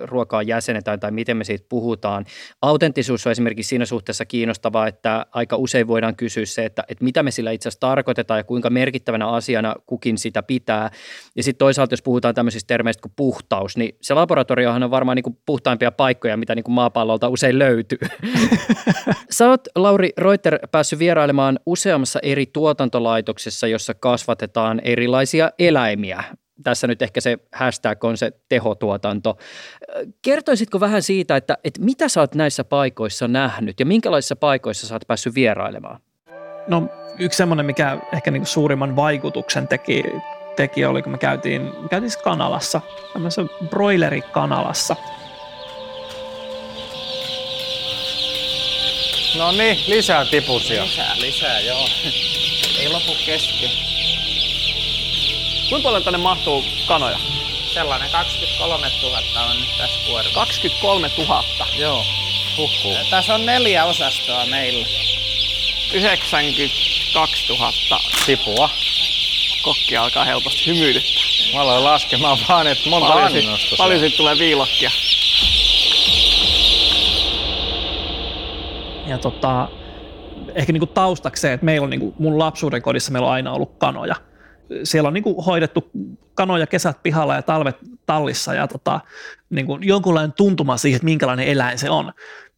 ruokaa jäsenetään tai miten me siitä puhutaan. Autenttisuus on esimerkiksi siinä suhteessa kiinnostavaa, että aika usein voidaan kysyä se, että, että mitä me sillä itse asiassa tarkoitetaan ja kuinka merkittävänä asiana kukin sitä pitää. Ja sitten toisaalta, jos puhutaan tämmöisistä termeistä kuin puhtaus, niin se laboratoriohan on varmaan niin kuin puhtaimpia paikkoja, mitä niin kuin maapallolta usein löytyy. <laughs> Sä oot, Lauri Reuter, päässyt vierailemaan useammassa eri tuotantolaitoksessa, jossa kasvatetaan erilaisia eläimiä. Tässä nyt ehkä se hashtag on se tehotuotanto. Kertoisitko vähän siitä, että, että mitä sä oot näissä paikoissa nähnyt ja minkälaisissa paikoissa sä oot päässyt vierailemaan? No yksi semmoinen, mikä ehkä niin suurimman vaikutuksen teki, teki oli, kun me käytiin, me käytiin siis Kanalassa, tämmöisessä broilerikanalassa. No niin, lisää tipusia. Lisää, lisää, joo. Ei lopu kesken. Kuinka paljon tänne mahtuu kanoja? Sellainen 23 000 on nyt tässä kuorma. 23 000? Joo. Huhhuh. Tässä on neljä osastoa meillä. 92 000 Tipua. kokki alkaa helposti hymyilyttää. Mä aloin laskemaan vaan, että monta Paljon, annosta sit, paljon siitä tulee viilokkia. Ja tota, ehkä niin kuin taustaksi se, että meillä on niin kuin mun lapsuuden kodissa meillä on aina ollut kanoja. Siellä on niin kuin hoidettu kanoja kesät pihalla ja talvet tallissa ja tota, niin kuin jonkunlainen tuntuma siihen, että minkälainen eläin se on.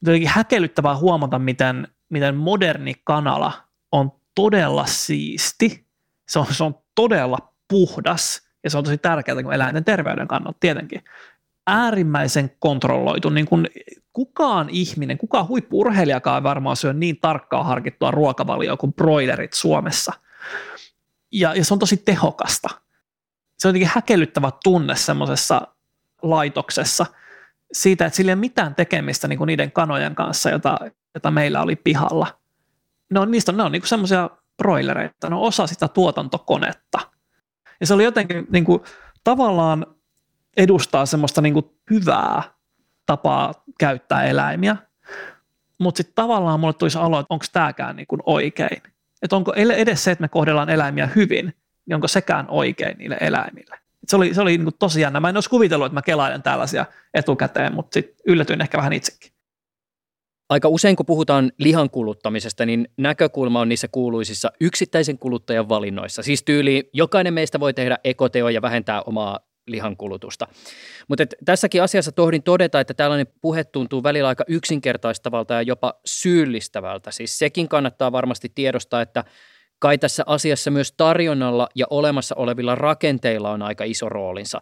Jotenkin häkellyttävää huomata, miten, miten moderni kanala on todella siisti. Se on, se on todella puhdas ja se on tosi tärkeää kuin eläinten terveyden kannalta tietenkin äärimmäisen kontrolloitu. Niin kuin kukaan ihminen, kukaan huippuurheilijakaan ei varmaan syö niin tarkkaa harkittua ruokavalioa kuin broilerit Suomessa. Ja, ja se on tosi tehokasta. Se on jotenkin häkellyttävä tunne semmoisessa laitoksessa siitä, että sillä ei ole mitään tekemistä niin kuin niiden kanojen kanssa, jota, jota meillä oli pihalla. Ne on, niistä ne on niin semmoisia broilereita, ne on osa sitä tuotantokonetta. Ja se oli jotenkin niin kuin, tavallaan edustaa semmoista niin kuin, hyvää tapaa käyttää eläimiä, mutta sitten tavallaan mulle tulisi aloa, että onko tämäkään niin kuin oikein. Että onko edes se, että me kohdellaan eläimiä hyvin, niin onko sekään oikein niille eläimille. Et se oli, se oli niin kuin tosi jännä. Mä en olisi kuvitellut, että mä kelailen tällaisia etukäteen, mutta sitten yllätyin ehkä vähän itsekin. Aika usein kun puhutaan lihan kuluttamisesta, niin näkökulma on niissä kuuluisissa yksittäisen kuluttajan valinnoissa. Siis tyyli jokainen meistä voi tehdä ekoteo ja vähentää omaa lihankulutusta. Mutta tässäkin asiassa tohdin todeta, että tällainen puhe tuntuu välillä aika yksinkertaistavalta ja jopa syyllistävältä. Siis sekin kannattaa varmasti tiedostaa, että kai tässä asiassa myös tarjonnalla ja olemassa olevilla rakenteilla on aika iso roolinsa.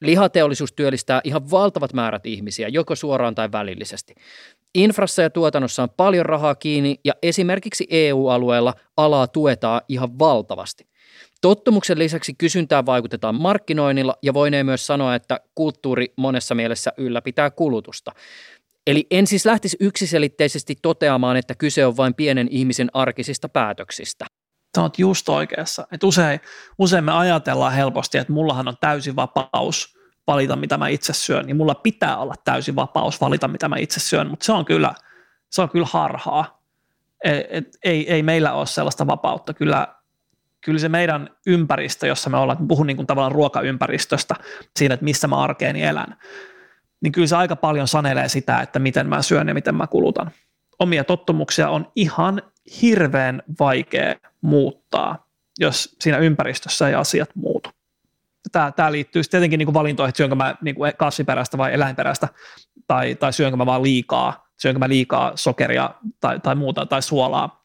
Lihateollisuus työllistää ihan valtavat määrät ihmisiä, joko suoraan tai välillisesti. Infrassa ja tuotannossa on paljon rahaa kiinni ja esimerkiksi EU-alueella alaa tuetaan ihan valtavasti. Tottumuksen lisäksi kysyntään vaikutetaan markkinoinnilla ja voinee myös sanoa, että kulttuuri monessa mielessä ylläpitää kulutusta. Eli en siis lähtisi yksiselitteisesti toteamaan, että kyse on vain pienen ihmisen arkisista päätöksistä. Sä oot just oikeassa. Et usein, usein me ajatellaan helposti, että mullahan on täysi vapaus valita, mitä mä itse syön, niin mulla pitää olla täysi vapaus valita, mitä mä itse syön, mutta se on kyllä, se on kyllä harhaa. Et, et, ei, ei meillä ole sellaista vapautta. Kyllä kyllä se meidän ympäristö, jossa me ollaan, puhun niin kuin tavallaan ruokaympäristöstä, siinä, että missä mä arkeeni elän, niin kyllä se aika paljon sanelee sitä, että miten mä syön ja miten mä kulutan. Omia tottumuksia on ihan hirveän vaikea muuttaa, jos siinä ympäristössä ei asiat muutu. Tämä, tämä liittyy tietenkin niin kuin valintoihin, että syönkö mä niin kuin kasviperäistä vai eläinperäistä, tai, tai syönkö mä vaan liikaa, syönkö mä liikaa sokeria tai, tai muuta, tai suolaa,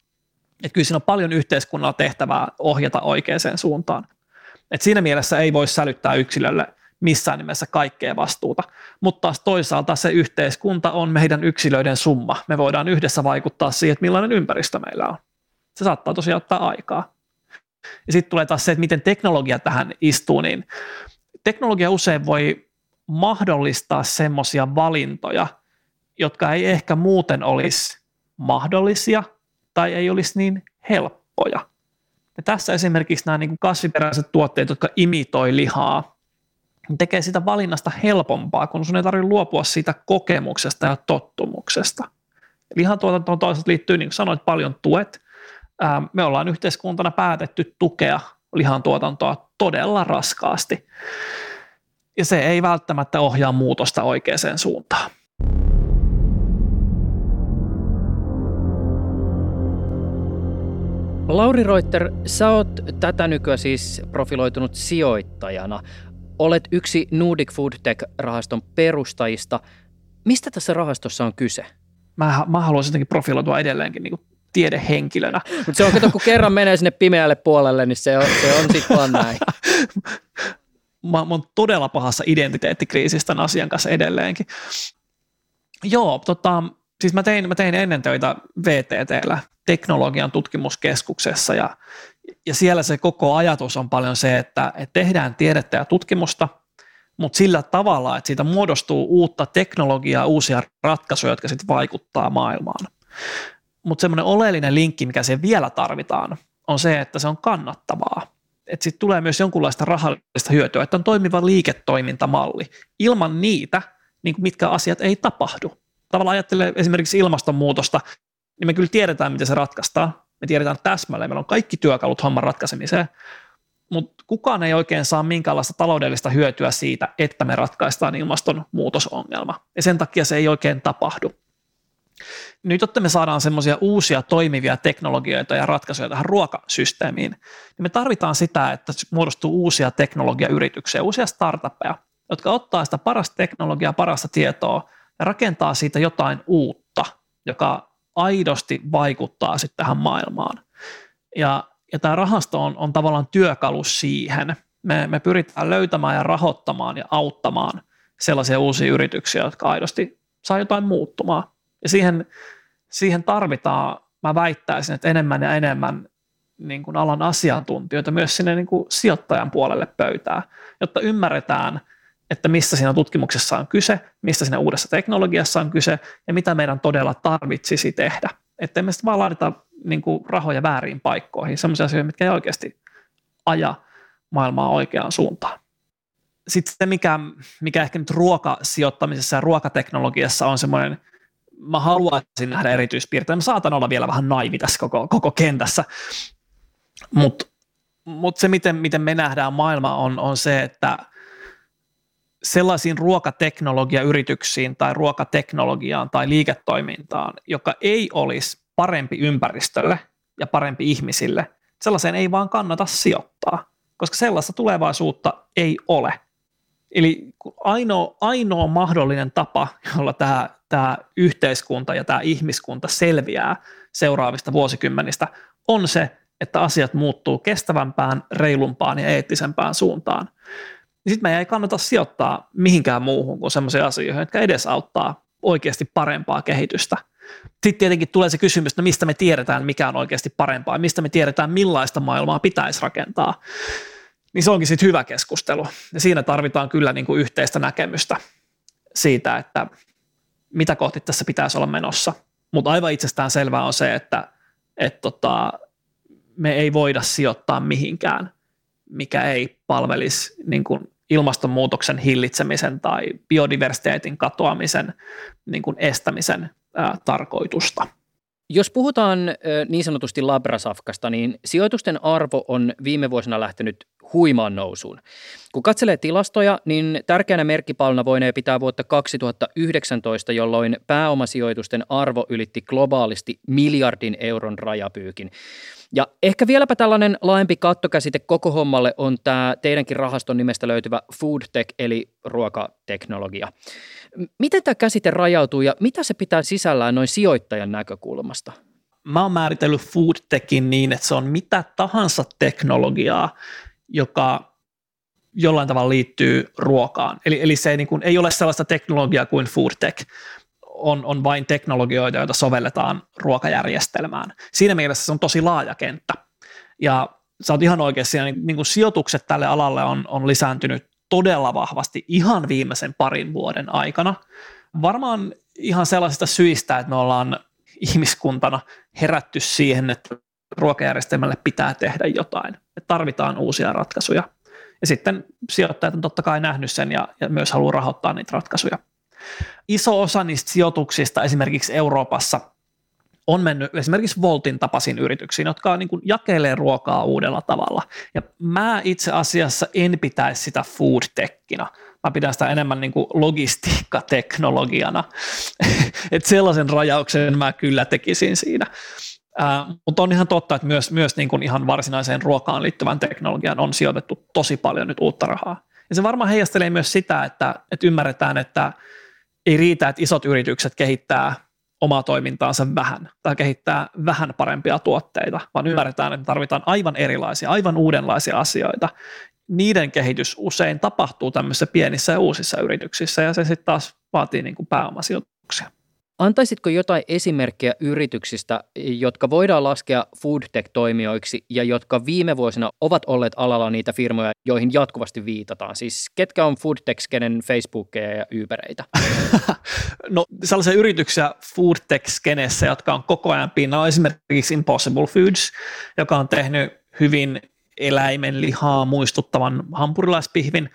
että kyllä siinä on paljon yhteiskunnalla tehtävää ohjata oikeaan suuntaan. Et siinä mielessä ei voi sälyttää yksilölle missään nimessä kaikkea vastuuta, mutta taas toisaalta se yhteiskunta on meidän yksilöiden summa. Me voidaan yhdessä vaikuttaa siihen, että millainen ympäristö meillä on. Se saattaa tosiaan ottaa aikaa. Ja sitten tulee taas se, että miten teknologia tähän istuu, niin teknologia usein voi mahdollistaa semmoisia valintoja, jotka ei ehkä muuten olisi mahdollisia – tai ei olisi niin helppoja. Ja tässä esimerkiksi nämä niin kasviperäiset tuotteet, jotka imitoi lihaa, tekee sitä valinnasta helpompaa, kun sun ei tarvitse luopua siitä kokemuksesta ja tottumuksesta. Lihantuotantoon toisaalta liittyy, niin kuin sanoit, paljon tuet. Me ollaan yhteiskuntana päätetty tukea lihantuotantoa todella raskaasti. Ja se ei välttämättä ohjaa muutosta oikeaan suuntaan. Lauri Reuter, sä oot tätä nykyään siis profiloitunut sijoittajana. Olet yksi Nordic Food Tech-rahaston perustajista. Mistä tässä rahastossa on kyse? Mä, mä haluaisin jotenkin profiloitua edelleenkin niin tiedehenkilönä. Mutta se on, kato, kun kerran menee sinne pimeälle puolelle, niin se on, se on sitten vaan näin. <laughs> mä, mä oon todella pahassa identiteettikriisistä tämän asian kanssa edelleenkin. Joo, tota, siis mä tein, mä tein ennen töitä VTTllä teknologian tutkimuskeskuksessa ja, ja siellä se koko ajatus on paljon se, että, että tehdään tiedettä ja tutkimusta, mutta sillä tavalla, että siitä muodostuu uutta teknologiaa, uusia ratkaisuja, jotka sitten vaikuttaa maailmaan. Mutta semmoinen oleellinen linkki, mikä se vielä tarvitaan, on se, että se on kannattavaa. Että sitten tulee myös jonkunlaista rahallista hyötyä, että on toimiva liiketoimintamalli. Ilman niitä, niin mitkä asiat ei tapahdu. Tavallaan ajattelee esimerkiksi ilmastonmuutosta, niin me kyllä tiedetään, miten se ratkaistaan. Me tiedetään täsmälleen, meillä on kaikki työkalut homman ratkaisemiseen, mutta kukaan ei oikein saa minkäänlaista taloudellista hyötyä siitä, että me ratkaistaan ilmastonmuutosongelma. Ja sen takia se ei oikein tapahdu. Nyt, jotta me saadaan semmoisia uusia toimivia teknologioita ja ratkaisuja tähän ruokasysteemiin, niin me tarvitaan sitä, että muodostuu uusia teknologiayrityksiä, uusia startuppeja, jotka ottaa sitä parasta teknologiaa, parasta tietoa rakentaa siitä jotain uutta, joka aidosti vaikuttaa sitten tähän maailmaan. Ja, ja tämä rahasto on, on tavallaan työkalu siihen. Me, me pyritään löytämään ja rahoittamaan ja auttamaan sellaisia uusia yrityksiä, jotka aidosti saa jotain muuttumaan. Ja siihen, siihen tarvitaan, mä väittäisin, että enemmän ja enemmän niin kuin alan asiantuntijoita myös sinne niin kuin sijoittajan puolelle pöytää, jotta ymmärretään että mistä siinä tutkimuksessa on kyse, mistä siinä uudessa teknologiassa on kyse ja mitä meidän todella tarvitsisi tehdä. Että emme sitten vaan laadita niin kuin rahoja väärin paikkoihin, sellaisia asioita, mitkä ei oikeasti aja maailmaa oikeaan suuntaan. Sitten se, mikä, mikä ehkä nyt ruokasijoittamisessa ja ruokateknologiassa on semmoinen, mä haluaisin nähdä erityispiirteitä. Mä saatan olla vielä vähän naivi tässä koko, koko kentässä, mutta mut se, miten, miten me nähdään maailma, on, on se, että sellaisiin ruokateknologiayrityksiin tai ruokateknologiaan tai liiketoimintaan, joka ei olisi parempi ympäristölle ja parempi ihmisille, sellaiseen ei vaan kannata sijoittaa, koska sellaista tulevaisuutta ei ole. Eli ainoa, ainoa mahdollinen tapa, jolla tämä, tämä yhteiskunta ja tämä ihmiskunta selviää seuraavista vuosikymmenistä, on se, että asiat muuttuu kestävämpään, reilumpaan ja eettisempään suuntaan. Sitten me ei kannata sijoittaa mihinkään muuhun kuin sellaisiin asioihin, jotka edesauttaa oikeasti parempaa kehitystä. Sitten tietenkin tulee se kysymys, että no mistä me tiedetään, mikä on oikeasti parempaa, mistä me tiedetään, millaista maailmaa pitäisi rakentaa niin se onkin sitten hyvä keskustelu. Ja siinä tarvitaan kyllä niin kuin yhteistä näkemystä siitä, että mitä kohti tässä pitäisi olla menossa. Mutta aivan itsestään selvää on se, että et tota, me ei voida sijoittaa mihinkään, mikä ei palvelisi niin kuin ilmastonmuutoksen hillitsemisen tai biodiversiteetin katoamisen niin kuin estämisen ää, tarkoitusta. Jos puhutaan niin sanotusti labrasafkasta, niin sijoitusten arvo on viime vuosina lähtenyt huimaan nousuun. Kun katselee tilastoja, niin tärkeänä merkkipaluna voinee pitää vuotta 2019, jolloin pääomasijoitusten arvo ylitti globaalisti miljardin euron rajapyykin. Ja ehkä vieläpä tällainen laajempi kattokäsite koko hommalle on tämä teidänkin rahaston nimestä löytyvä food tech eli ruokateknologia. Miten tämä käsite rajautuu ja mitä se pitää sisällään noin sijoittajan näkökulmasta? Mä oon määritellyt food techin niin, että se on mitä tahansa teknologiaa, joka jollain tavalla liittyy ruokaan. Eli, eli se ei, niin kuin, ei ole sellaista teknologiaa kuin food tech, on, on vain teknologioita, joita sovelletaan ruokajärjestelmään. Siinä mielessä se on tosi laaja kenttä. Ja sä oot ihan oikeassa, niin, niin kuin sijoitukset tälle alalle on, on lisääntynyt todella vahvasti ihan viimeisen parin vuoden aikana. Varmaan ihan sellaisista syistä, että me ollaan ihmiskuntana herätty siihen, että ruokajärjestelmälle pitää tehdä jotain. Että tarvitaan uusia ratkaisuja. Ja sitten sijoittajat on totta kai nähnyt sen ja, ja myös haluaa rahoittaa niitä ratkaisuja. Iso osa niistä sijoituksista esimerkiksi Euroopassa on mennyt esimerkiksi Voltin tapaisiin yrityksiin, jotka niin kuin jakelee ruokaa uudella tavalla. Ja mä itse asiassa en pitäisi sitä food techina. Mä pidän sitä enemmän niin kuin logistiikkateknologiana. <laughs> että sellaisen rajauksen mä kyllä tekisin siinä. Äh, mutta on ihan totta, että myös, myös niin kuin ihan varsinaiseen ruokaan liittyvän teknologian on sijoitettu tosi paljon nyt uutta rahaa. Ja se varmaan heijastelee myös sitä, että, että ymmärretään, että ei riitä, että isot yritykset kehittää omaa toimintaansa vähän tai kehittää vähän parempia tuotteita, vaan ymmärretään, että tarvitaan aivan erilaisia, aivan uudenlaisia asioita. Niiden kehitys usein tapahtuu tämmöisissä pienissä ja uusissa yrityksissä ja se sitten taas vaatii niin kuin pääomasijoituksia. Antaisitko jotain esimerkkejä yrityksistä, jotka voidaan laskea foodtech-toimijoiksi ja jotka viime vuosina ovat olleet alalla niitä firmoja, joihin jatkuvasti viitataan? Siis ketkä on foodtech-skenen Facebookia ja Ubereita? <laughs> no sellaisia yrityksiä foodtech-skenessä, jotka on koko ajan pinnalla, on esimerkiksi Impossible Foods, joka on tehnyt hyvin eläimen lihaa muistuttavan hampurilaispihvin.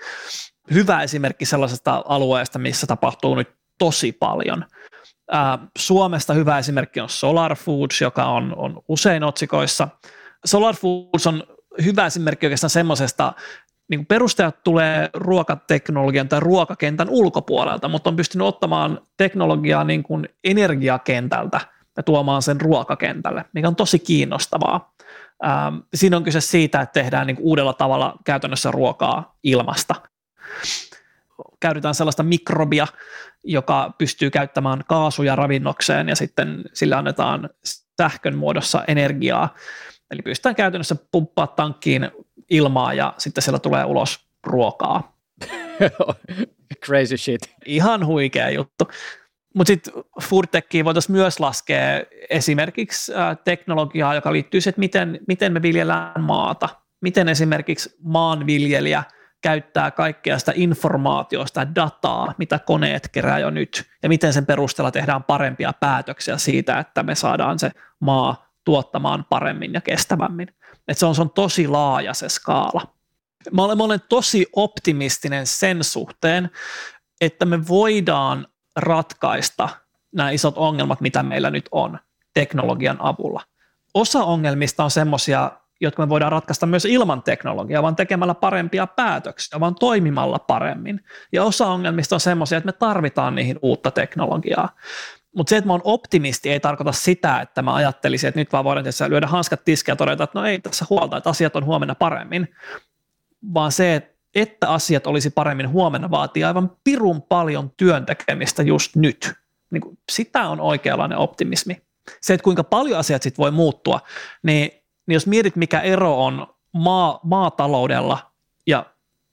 Hyvä esimerkki sellaisesta alueesta, missä tapahtuu nyt tosi paljon – Suomesta hyvä esimerkki on Solar Foods, joka on, on usein otsikoissa. Solar Foods on hyvä esimerkki oikeastaan semmoisesta, niin perustajat tulee ruokateknologian tai ruokakentän ulkopuolelta, mutta on pystynyt ottamaan teknologiaa niin kuin energiakentältä ja tuomaan sen ruokakentälle, mikä on tosi kiinnostavaa. Ähm, siinä on kyse siitä, että tehdään niin kuin uudella tavalla käytännössä ruokaa ilmasta. Käytetään sellaista mikrobia, joka pystyy käyttämään kaasuja ravinnokseen ja sitten sillä annetaan sähkön muodossa energiaa. Eli pystytään käytännössä pumppaa tankkiin ilmaa ja sitten siellä tulee ulos ruokaa. <laughs> Crazy shit. Ihan huikea juttu. Mutta sitten foodtechiin voitaisiin myös laskea esimerkiksi teknologiaa, joka liittyy siihen, että miten, miten me viljellään maata. Miten esimerkiksi maanviljelijä käyttää kaikkea sitä informaatiosta, dataa, mitä koneet kerää jo nyt, ja miten sen perusteella tehdään parempia päätöksiä siitä, että me saadaan se maa tuottamaan paremmin ja kestävämmin. Et se, on, se on tosi laaja se skaala. Mä olen, mä olen tosi optimistinen sen suhteen, että me voidaan ratkaista nämä isot ongelmat, mitä meillä nyt on teknologian avulla. Osa ongelmista on semmoisia, jotka me voidaan ratkaista myös ilman teknologiaa, vaan tekemällä parempia päätöksiä, vaan toimimalla paremmin. Ja osa ongelmista on semmoisia, että me tarvitaan niihin uutta teknologiaa. Mutta se, että mä oon optimisti, ei tarkoita sitä, että mä ajattelisin, että nyt vaan voidaan tässä lyödä hanskat tiskiä ja todeta, että no ei tässä huolta, että asiat on huomenna paremmin, vaan se, että asiat olisi paremmin huomenna, vaatii aivan pirun paljon työn tekemistä just nyt. Niin sitä on oikeanlainen optimismi. Se, että kuinka paljon asiat sitten voi muuttua, niin, niin jos mietit, mikä ero on maa, maataloudella ja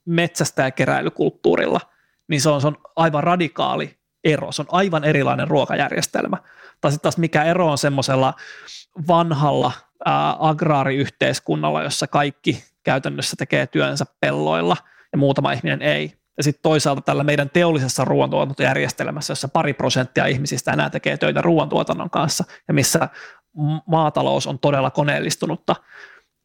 metsästä ja keräilykulttuurilla, niin se on, se on aivan radikaali ero. Se on aivan erilainen ruokajärjestelmä. Tai sitten taas mikä ero on semmoisella vanhalla ää, agraariyhteiskunnalla, jossa kaikki käytännössä tekee työnsä pelloilla ja muutama ihminen ei. Ja sitten toisaalta tällä meidän teollisessa ruoantuotantojärjestelmässä, jossa pari prosenttia ihmisistä enää tekee töitä ruoantuotannon kanssa ja missä maatalous on todella koneellistunutta,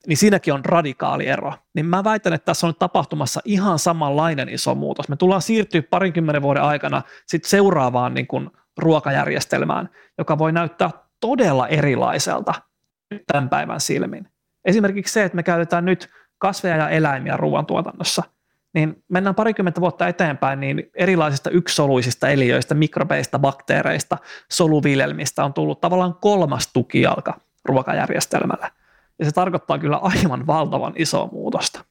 niin siinäkin on radikaali ero. Niin mä väitän, että tässä on nyt tapahtumassa ihan samanlainen iso muutos. Me tullaan siirtyä parinkymmenen vuoden aikana sit seuraavaan niin kuin ruokajärjestelmään, joka voi näyttää todella erilaiselta tämän päivän silmin. Esimerkiksi se, että me käytetään nyt kasveja ja eläimiä ruoantuotannossa, niin mennään parikymmentä vuotta eteenpäin, niin erilaisista yksisoluisista eliöistä, mikrobeista, bakteereista, soluviljelmistä on tullut tavallaan kolmas tukijalka ruokajärjestelmällä. Ja se tarkoittaa kyllä aivan valtavan isoa muutosta.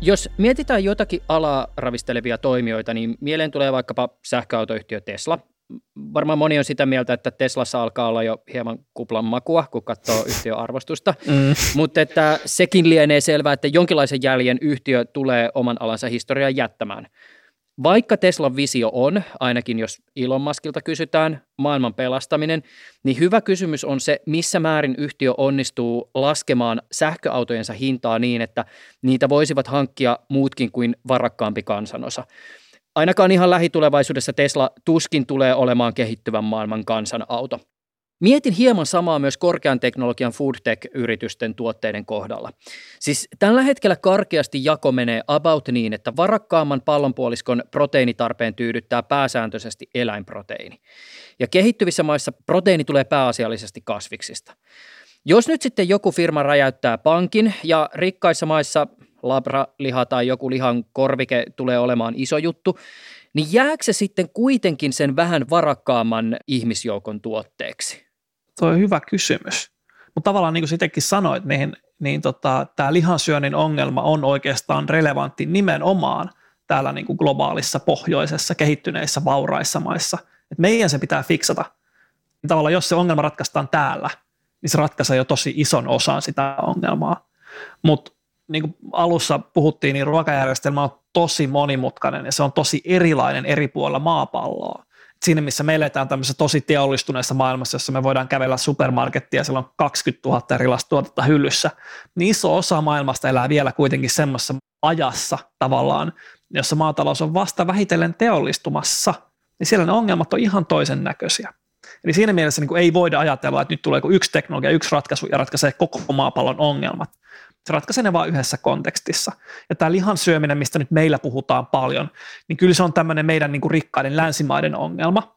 Jos mietitään jotakin alaa ravistelevia toimijoita, niin mieleen tulee vaikkapa sähköautoyhtiö Tesla. Varmaan moni on sitä mieltä, että Teslassa alkaa olla jo hieman kuplan makua, kun katsoo <laughs> yhtiöarvostusta, mm. mutta että sekin lienee selvää, että jonkinlaisen jäljen yhtiö tulee oman alansa historiaa jättämään. Vaikka Teslan visio on, ainakin jos Elon Muskilta kysytään, maailman pelastaminen, niin hyvä kysymys on se, missä määrin yhtiö onnistuu laskemaan sähköautojensa hintaa niin, että niitä voisivat hankkia muutkin kuin varakkaampi kansanosa. Ainakaan ihan lähitulevaisuudessa Tesla tuskin tulee olemaan kehittyvän maailman kansanauto. Mietin hieman samaa myös korkean teknologian foodtech-yritysten tuotteiden kohdalla. Siis tällä hetkellä karkeasti jako menee about niin, että varakkaamman pallonpuoliskon proteiinitarpeen tyydyttää pääsääntöisesti eläinproteiini. Ja kehittyvissä maissa proteiini tulee pääasiallisesti kasviksista. Jos nyt sitten joku firma räjäyttää pankin ja rikkaissa maissa labraliha tai joku lihan korvike tulee olemaan iso juttu, niin jääkö se sitten kuitenkin sen vähän varakkaamman ihmisjoukon tuotteeksi? Tuo on hyvä kysymys. Mutta tavallaan niin kuin sittenkin sanoit, niin, niin tota, tämä lihansyönnin ongelma on oikeastaan relevantti nimenomaan täällä niin kuin globaalissa, pohjoisessa, kehittyneissä, vauraissa maissa. Et meidän se pitää fiksata. Tavallaan jos se ongelma ratkaistaan täällä, niin se ratkaisee jo tosi ison osan sitä ongelmaa. Mutta niin kuin alussa puhuttiin, niin ruokajärjestelmä on tosi monimutkainen ja se on tosi erilainen eri puolilla maapalloa. Siinä missä me eletään tämmöisessä tosi teollistuneessa maailmassa, jossa me voidaan kävellä supermarkettia siellä on 20 000 erilaista tuotetta hyllyssä, niin iso osa maailmasta elää vielä kuitenkin semmoisessa ajassa tavallaan, jossa maatalous on vasta vähitellen teollistumassa, niin siellä ne ongelmat on ihan toisen näköisiä. Eli siinä mielessä niin kuin ei voida ajatella, että nyt tulee yksi teknologia, yksi ratkaisu ja ratkaisee koko maapallon ongelmat, se ratkaisee ne vain yhdessä kontekstissa. Ja tämä lihan syöminen, mistä nyt meillä puhutaan paljon, niin kyllä se on tämmöinen meidän niin kuin rikkaiden länsimaiden ongelma,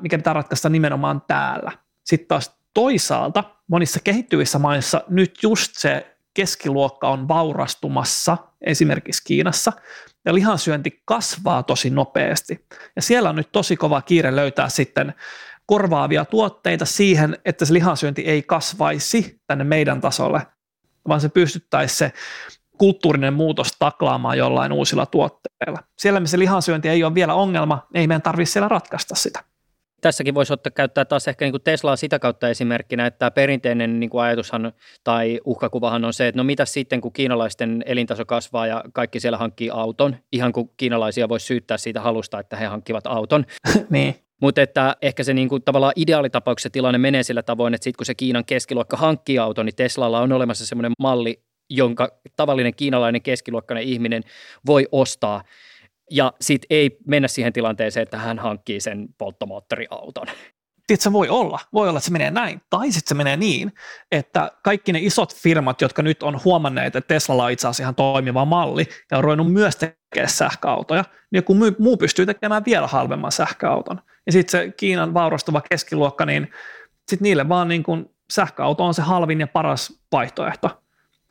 mikä pitää ratkaista nimenomaan täällä. Sitten taas toisaalta monissa kehittyvissä maissa nyt just se keskiluokka on vaurastumassa, esimerkiksi Kiinassa, ja lihansyönti kasvaa tosi nopeasti. Ja siellä on nyt tosi kova kiire löytää sitten korvaavia tuotteita siihen, että se lihansyönti ei kasvaisi tänne meidän tasolle, vaan se pystyttäisi se kulttuurinen muutos taklaamaan jollain uusilla tuotteilla. Siellä, missä lihansyönti ei ole vielä ongelma, ei meidän tarvitse siellä ratkaista sitä. Tässäkin voisi ottaa käyttää taas ehkä niin kuin Teslaa sitä kautta esimerkkinä, että tämä perinteinen niin kuin ajatushan tai uhkakuvahan on se, että no mitä sitten, kun kiinalaisten elintaso kasvaa ja kaikki siellä hankkii auton, ihan kuin kiinalaisia voisi syyttää siitä halusta, että he hankkivat auton. <laughs> niin Mutta että ehkä se niin kuin tavallaan ideaalitapauksessa tilanne menee sillä tavoin, että sitten kun se Kiinan keskiluokka hankkii auton, niin Teslalla on olemassa semmoinen malli, jonka tavallinen kiinalainen keskiluokkainen ihminen voi ostaa. Ja sitten ei mennä siihen tilanteeseen, että hän hankkii sen polttomoottoriauton. Tiedätkö, voi olla. Voi olla, että se menee näin. Tai sitten se menee niin, että kaikki ne isot firmat, jotka nyt on huomanneet, että Teslalla on itse asiassa ihan toimiva malli ja on ruvennut myös tekemään sähköautoja, niin joku muu pystyy tekemään vielä halvemman sähköauton. Ja sitten se Kiinan vaurastuva keskiluokka, niin sitten niille vaan niin kuin sähköauto on se halvin ja paras vaihtoehto,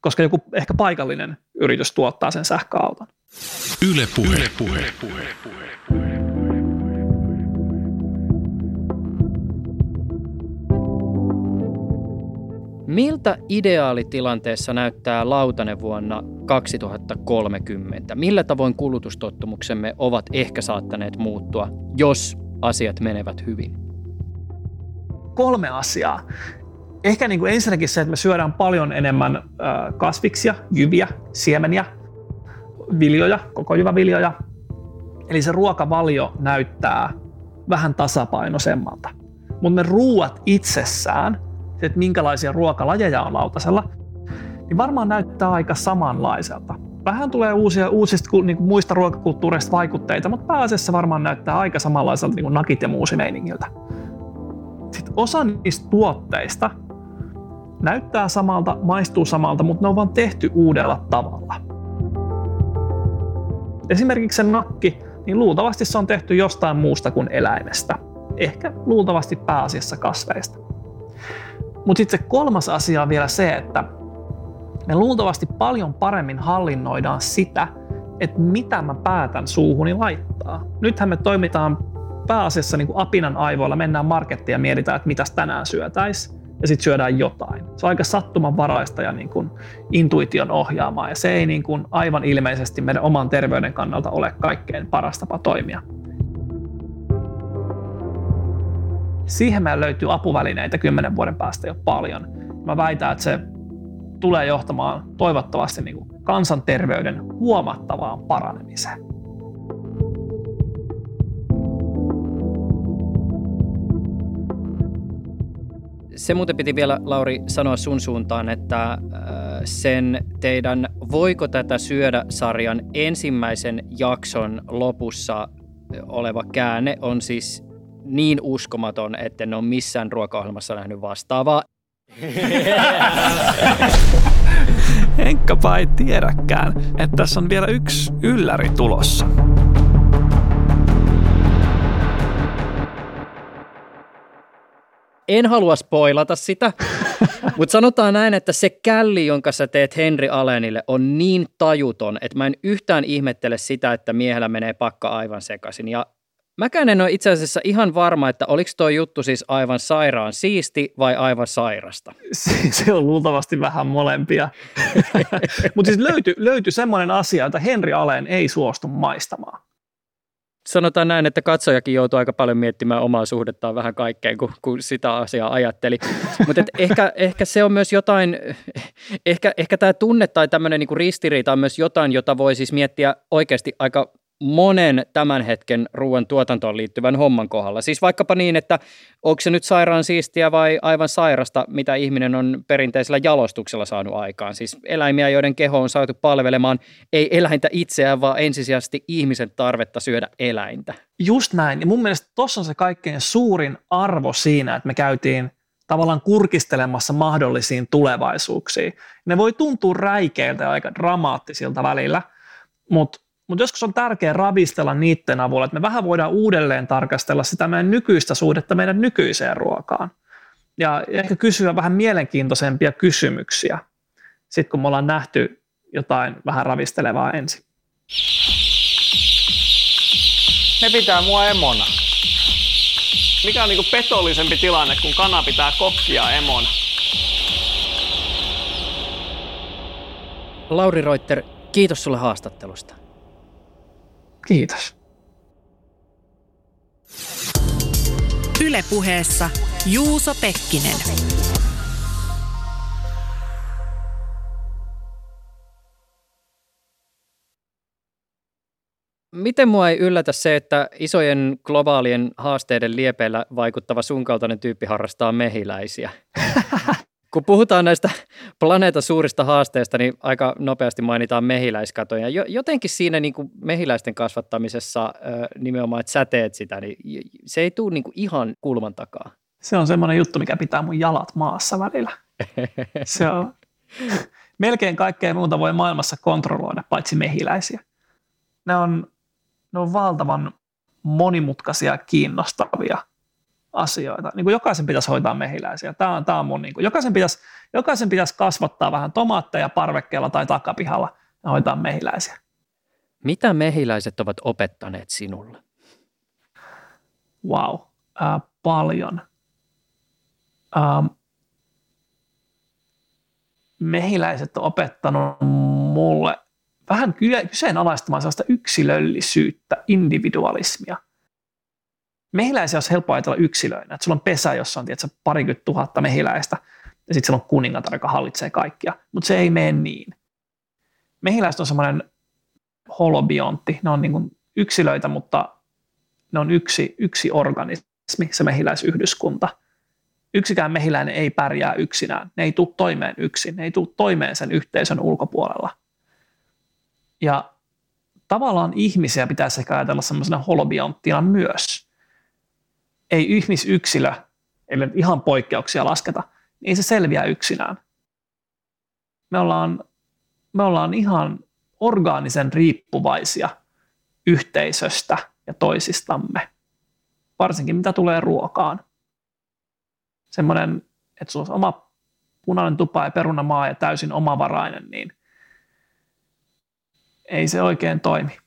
koska joku ehkä paikallinen yritys tuottaa sen sähköauton. Yle puhe. Yle puhe. Yle puhe. Miltä ideaalitilanteessa näyttää lautanen vuonna 2030? Millä tavoin kulutustottumuksemme ovat ehkä saattaneet muuttua, jos asiat menevät hyvin? Kolme asiaa. Ehkä niin kuin ensinnäkin se, että me syödään paljon enemmän kasviksia, jyviä, siemeniä, viljoja, koko viljoja. Eli se ruokavalio näyttää vähän tasapainoisemmalta. Mutta ne ruuat itsessään – että minkälaisia ruokalajeja on lautasella, niin varmaan näyttää aika samanlaiselta. Vähän tulee uusia, uusista niin kuin muista ruokakulttuureista vaikutteita, mutta pääasiassa varmaan näyttää aika samanlaiselta niin kuin nakit ja muusimeiningiltä. Sitten osa niistä tuotteista näyttää samalta, maistuu samalta, mutta ne on vaan tehty uudella tavalla. Esimerkiksi se nakki, niin luultavasti se on tehty jostain muusta kuin eläimestä. Ehkä luultavasti pääasiassa kasveista. Mutta sitten se kolmas asia on vielä se, että me luultavasti paljon paremmin hallinnoidaan sitä, että mitä mä päätän suuhuni laittaa. Nythän me toimitaan pääasiassa niin kuin apinan aivoilla, mennään markettiin ja mietitään, että mitäs tänään syötäis ja sitten syödään jotain. Se on aika sattumanvaraista ja niin kuin intuition ohjaamaa, ja se ei niin kuin aivan ilmeisesti meidän oman terveyden kannalta ole kaikkein paras tapa toimia. Siihen meillä löytyy apuvälineitä kymmenen vuoden päästä jo paljon. Mä väitän, että se tulee johtamaan toivottavasti niin kuin kansanterveyden huomattavaan paranemiseen. Se muuten piti vielä, Lauri, sanoa sun suuntaan, että äh, sen teidän Voiko tätä syödä sarjan ensimmäisen jakson lopussa oleva käänne on siis niin uskomaton, että en ole missään ruokaohjelmassa nähnyt vastaavaa. <laughs> Enkäpä ei tiedäkään, että tässä on vielä yksi ylläri tulossa. En halua spoilata sitä, <laughs> mutta sanotaan näin, että se källi, jonka sä teet Henry Allenille, on niin tajuton, että mä en yhtään ihmettele sitä, että miehellä menee pakka aivan sekaisin. Ja Mäkään en ole itse asiassa ihan varma, että oliko tuo juttu siis aivan sairaan siisti vai aivan sairasta. <laughs> Se, se on luultavasti vähän molempia. <laughs> Mutta siis löytyi löyty semmoinen asia, että Henri Aleen ei suostu maistamaan. Sanotaan näin, että katsojakin joutuu aika paljon miettimään omaa suhdettaan vähän kaikkeen, kun, kun sitä asiaa ajatteli. <laughs> Mutta ehkä, ehkä se on myös jotain, ehkä, ehkä tämä tunne tai tämmöinen niinku ristiriita on myös jotain, jota voi siis miettiä oikeasti aika monen tämän hetken ruoan tuotantoon liittyvän homman kohdalla. Siis vaikkapa niin, että onko se nyt sairaan siistiä vai aivan sairasta, mitä ihminen on perinteisellä jalostuksella saanut aikaan. Siis eläimiä, joiden keho on saatu palvelemaan ei eläintä itseään, vaan ensisijaisesti ihmisen tarvetta syödä eläintä. Just näin. Ja mun mielestä tuossa on se kaikkein suurin arvo siinä, että me käytiin tavallaan kurkistelemassa mahdollisiin tulevaisuuksiin. Ne voi tuntua räikeiltä ja aika dramaattisilta välillä, mutta mutta joskus on tärkeää ravistella niiden avulla, että me vähän voidaan uudelleen tarkastella sitä meidän nykyistä suhdetta meidän nykyiseen ruokaan. Ja ehkä kysyä vähän mielenkiintoisempia kysymyksiä, sitten kun me ollaan nähty jotain vähän ravistelevaa ensin. Ne pitää mua emona. Mikä on niinku petollisempi tilanne, kun kana pitää kokkia emona? Lauri Reuter, kiitos sulle haastattelusta. Kiitos. Ylepuheessa Juuso Pekkinen. Miten mua ei yllätä se, että isojen globaalien haasteiden liepeillä vaikuttava sun kaltainen tyyppi harrastaa mehiläisiä? <laughs> Kun puhutaan näistä <laughs> planeetan suurista haasteista, niin aika nopeasti mainitaan mehiläiskatoja. Jotenkin siinä niin kuin mehiläisten kasvattamisessa nimenomaan, että sä teet sitä, niin se ei tule niin kuin ihan kulman takaa. Se on semmoinen juttu, mikä pitää mun jalat maassa välillä. <laughs> Se on. Melkein kaikkea muuta voi maailmassa kontrolloida, paitsi mehiläisiä. Ne on, ne on valtavan monimutkaisia ja kiinnostavia asioita. Niin kuin jokaisen pitäisi hoitaa mehiläisiä. Tämä on, tämä on mun, niin kuin, jokaisen, pitäisi, jokaisen pitäisi kasvattaa vähän tomaatteja parvekkeella tai takapihalla ja hoitaa mehiläisiä. Mitä mehiläiset ovat opettaneet sinulle? Wow, äh, paljon. Ähm, mehiläiset on opettanut mulle vähän kyseenalaistamaan sellaista yksilöllisyyttä, individualismia – mehiläisiä olisi helppo ajatella yksilöinä, että sulla on pesä, jossa on tietysti, parikymmentä tuhatta mehiläistä, ja sitten siellä on kuningatar, joka hallitsee kaikkia, mutta se ei mene niin. Mehiläiset on semmoinen holobiontti, ne on niin yksilöitä, mutta ne on yksi, yksi organismi, se mehiläisyhdyskunta. Yksikään mehiläinen ei pärjää yksinään, ne ei tule toimeen yksin, ne ei tule toimeen sen yhteisön ulkopuolella. Ja tavallaan ihmisiä pitäisi ehkä ajatella semmoisena holobionttina myös ei ihmisyksilö, eli ihan poikkeuksia lasketa, niin se selviä yksinään. Me ollaan, me ollaan ihan orgaanisen riippuvaisia yhteisöstä ja toisistamme, varsinkin mitä tulee ruokaan. Semmoinen, että sulla on oma punainen tupa ja perunamaa ja täysin omavarainen, niin ei se oikein toimi.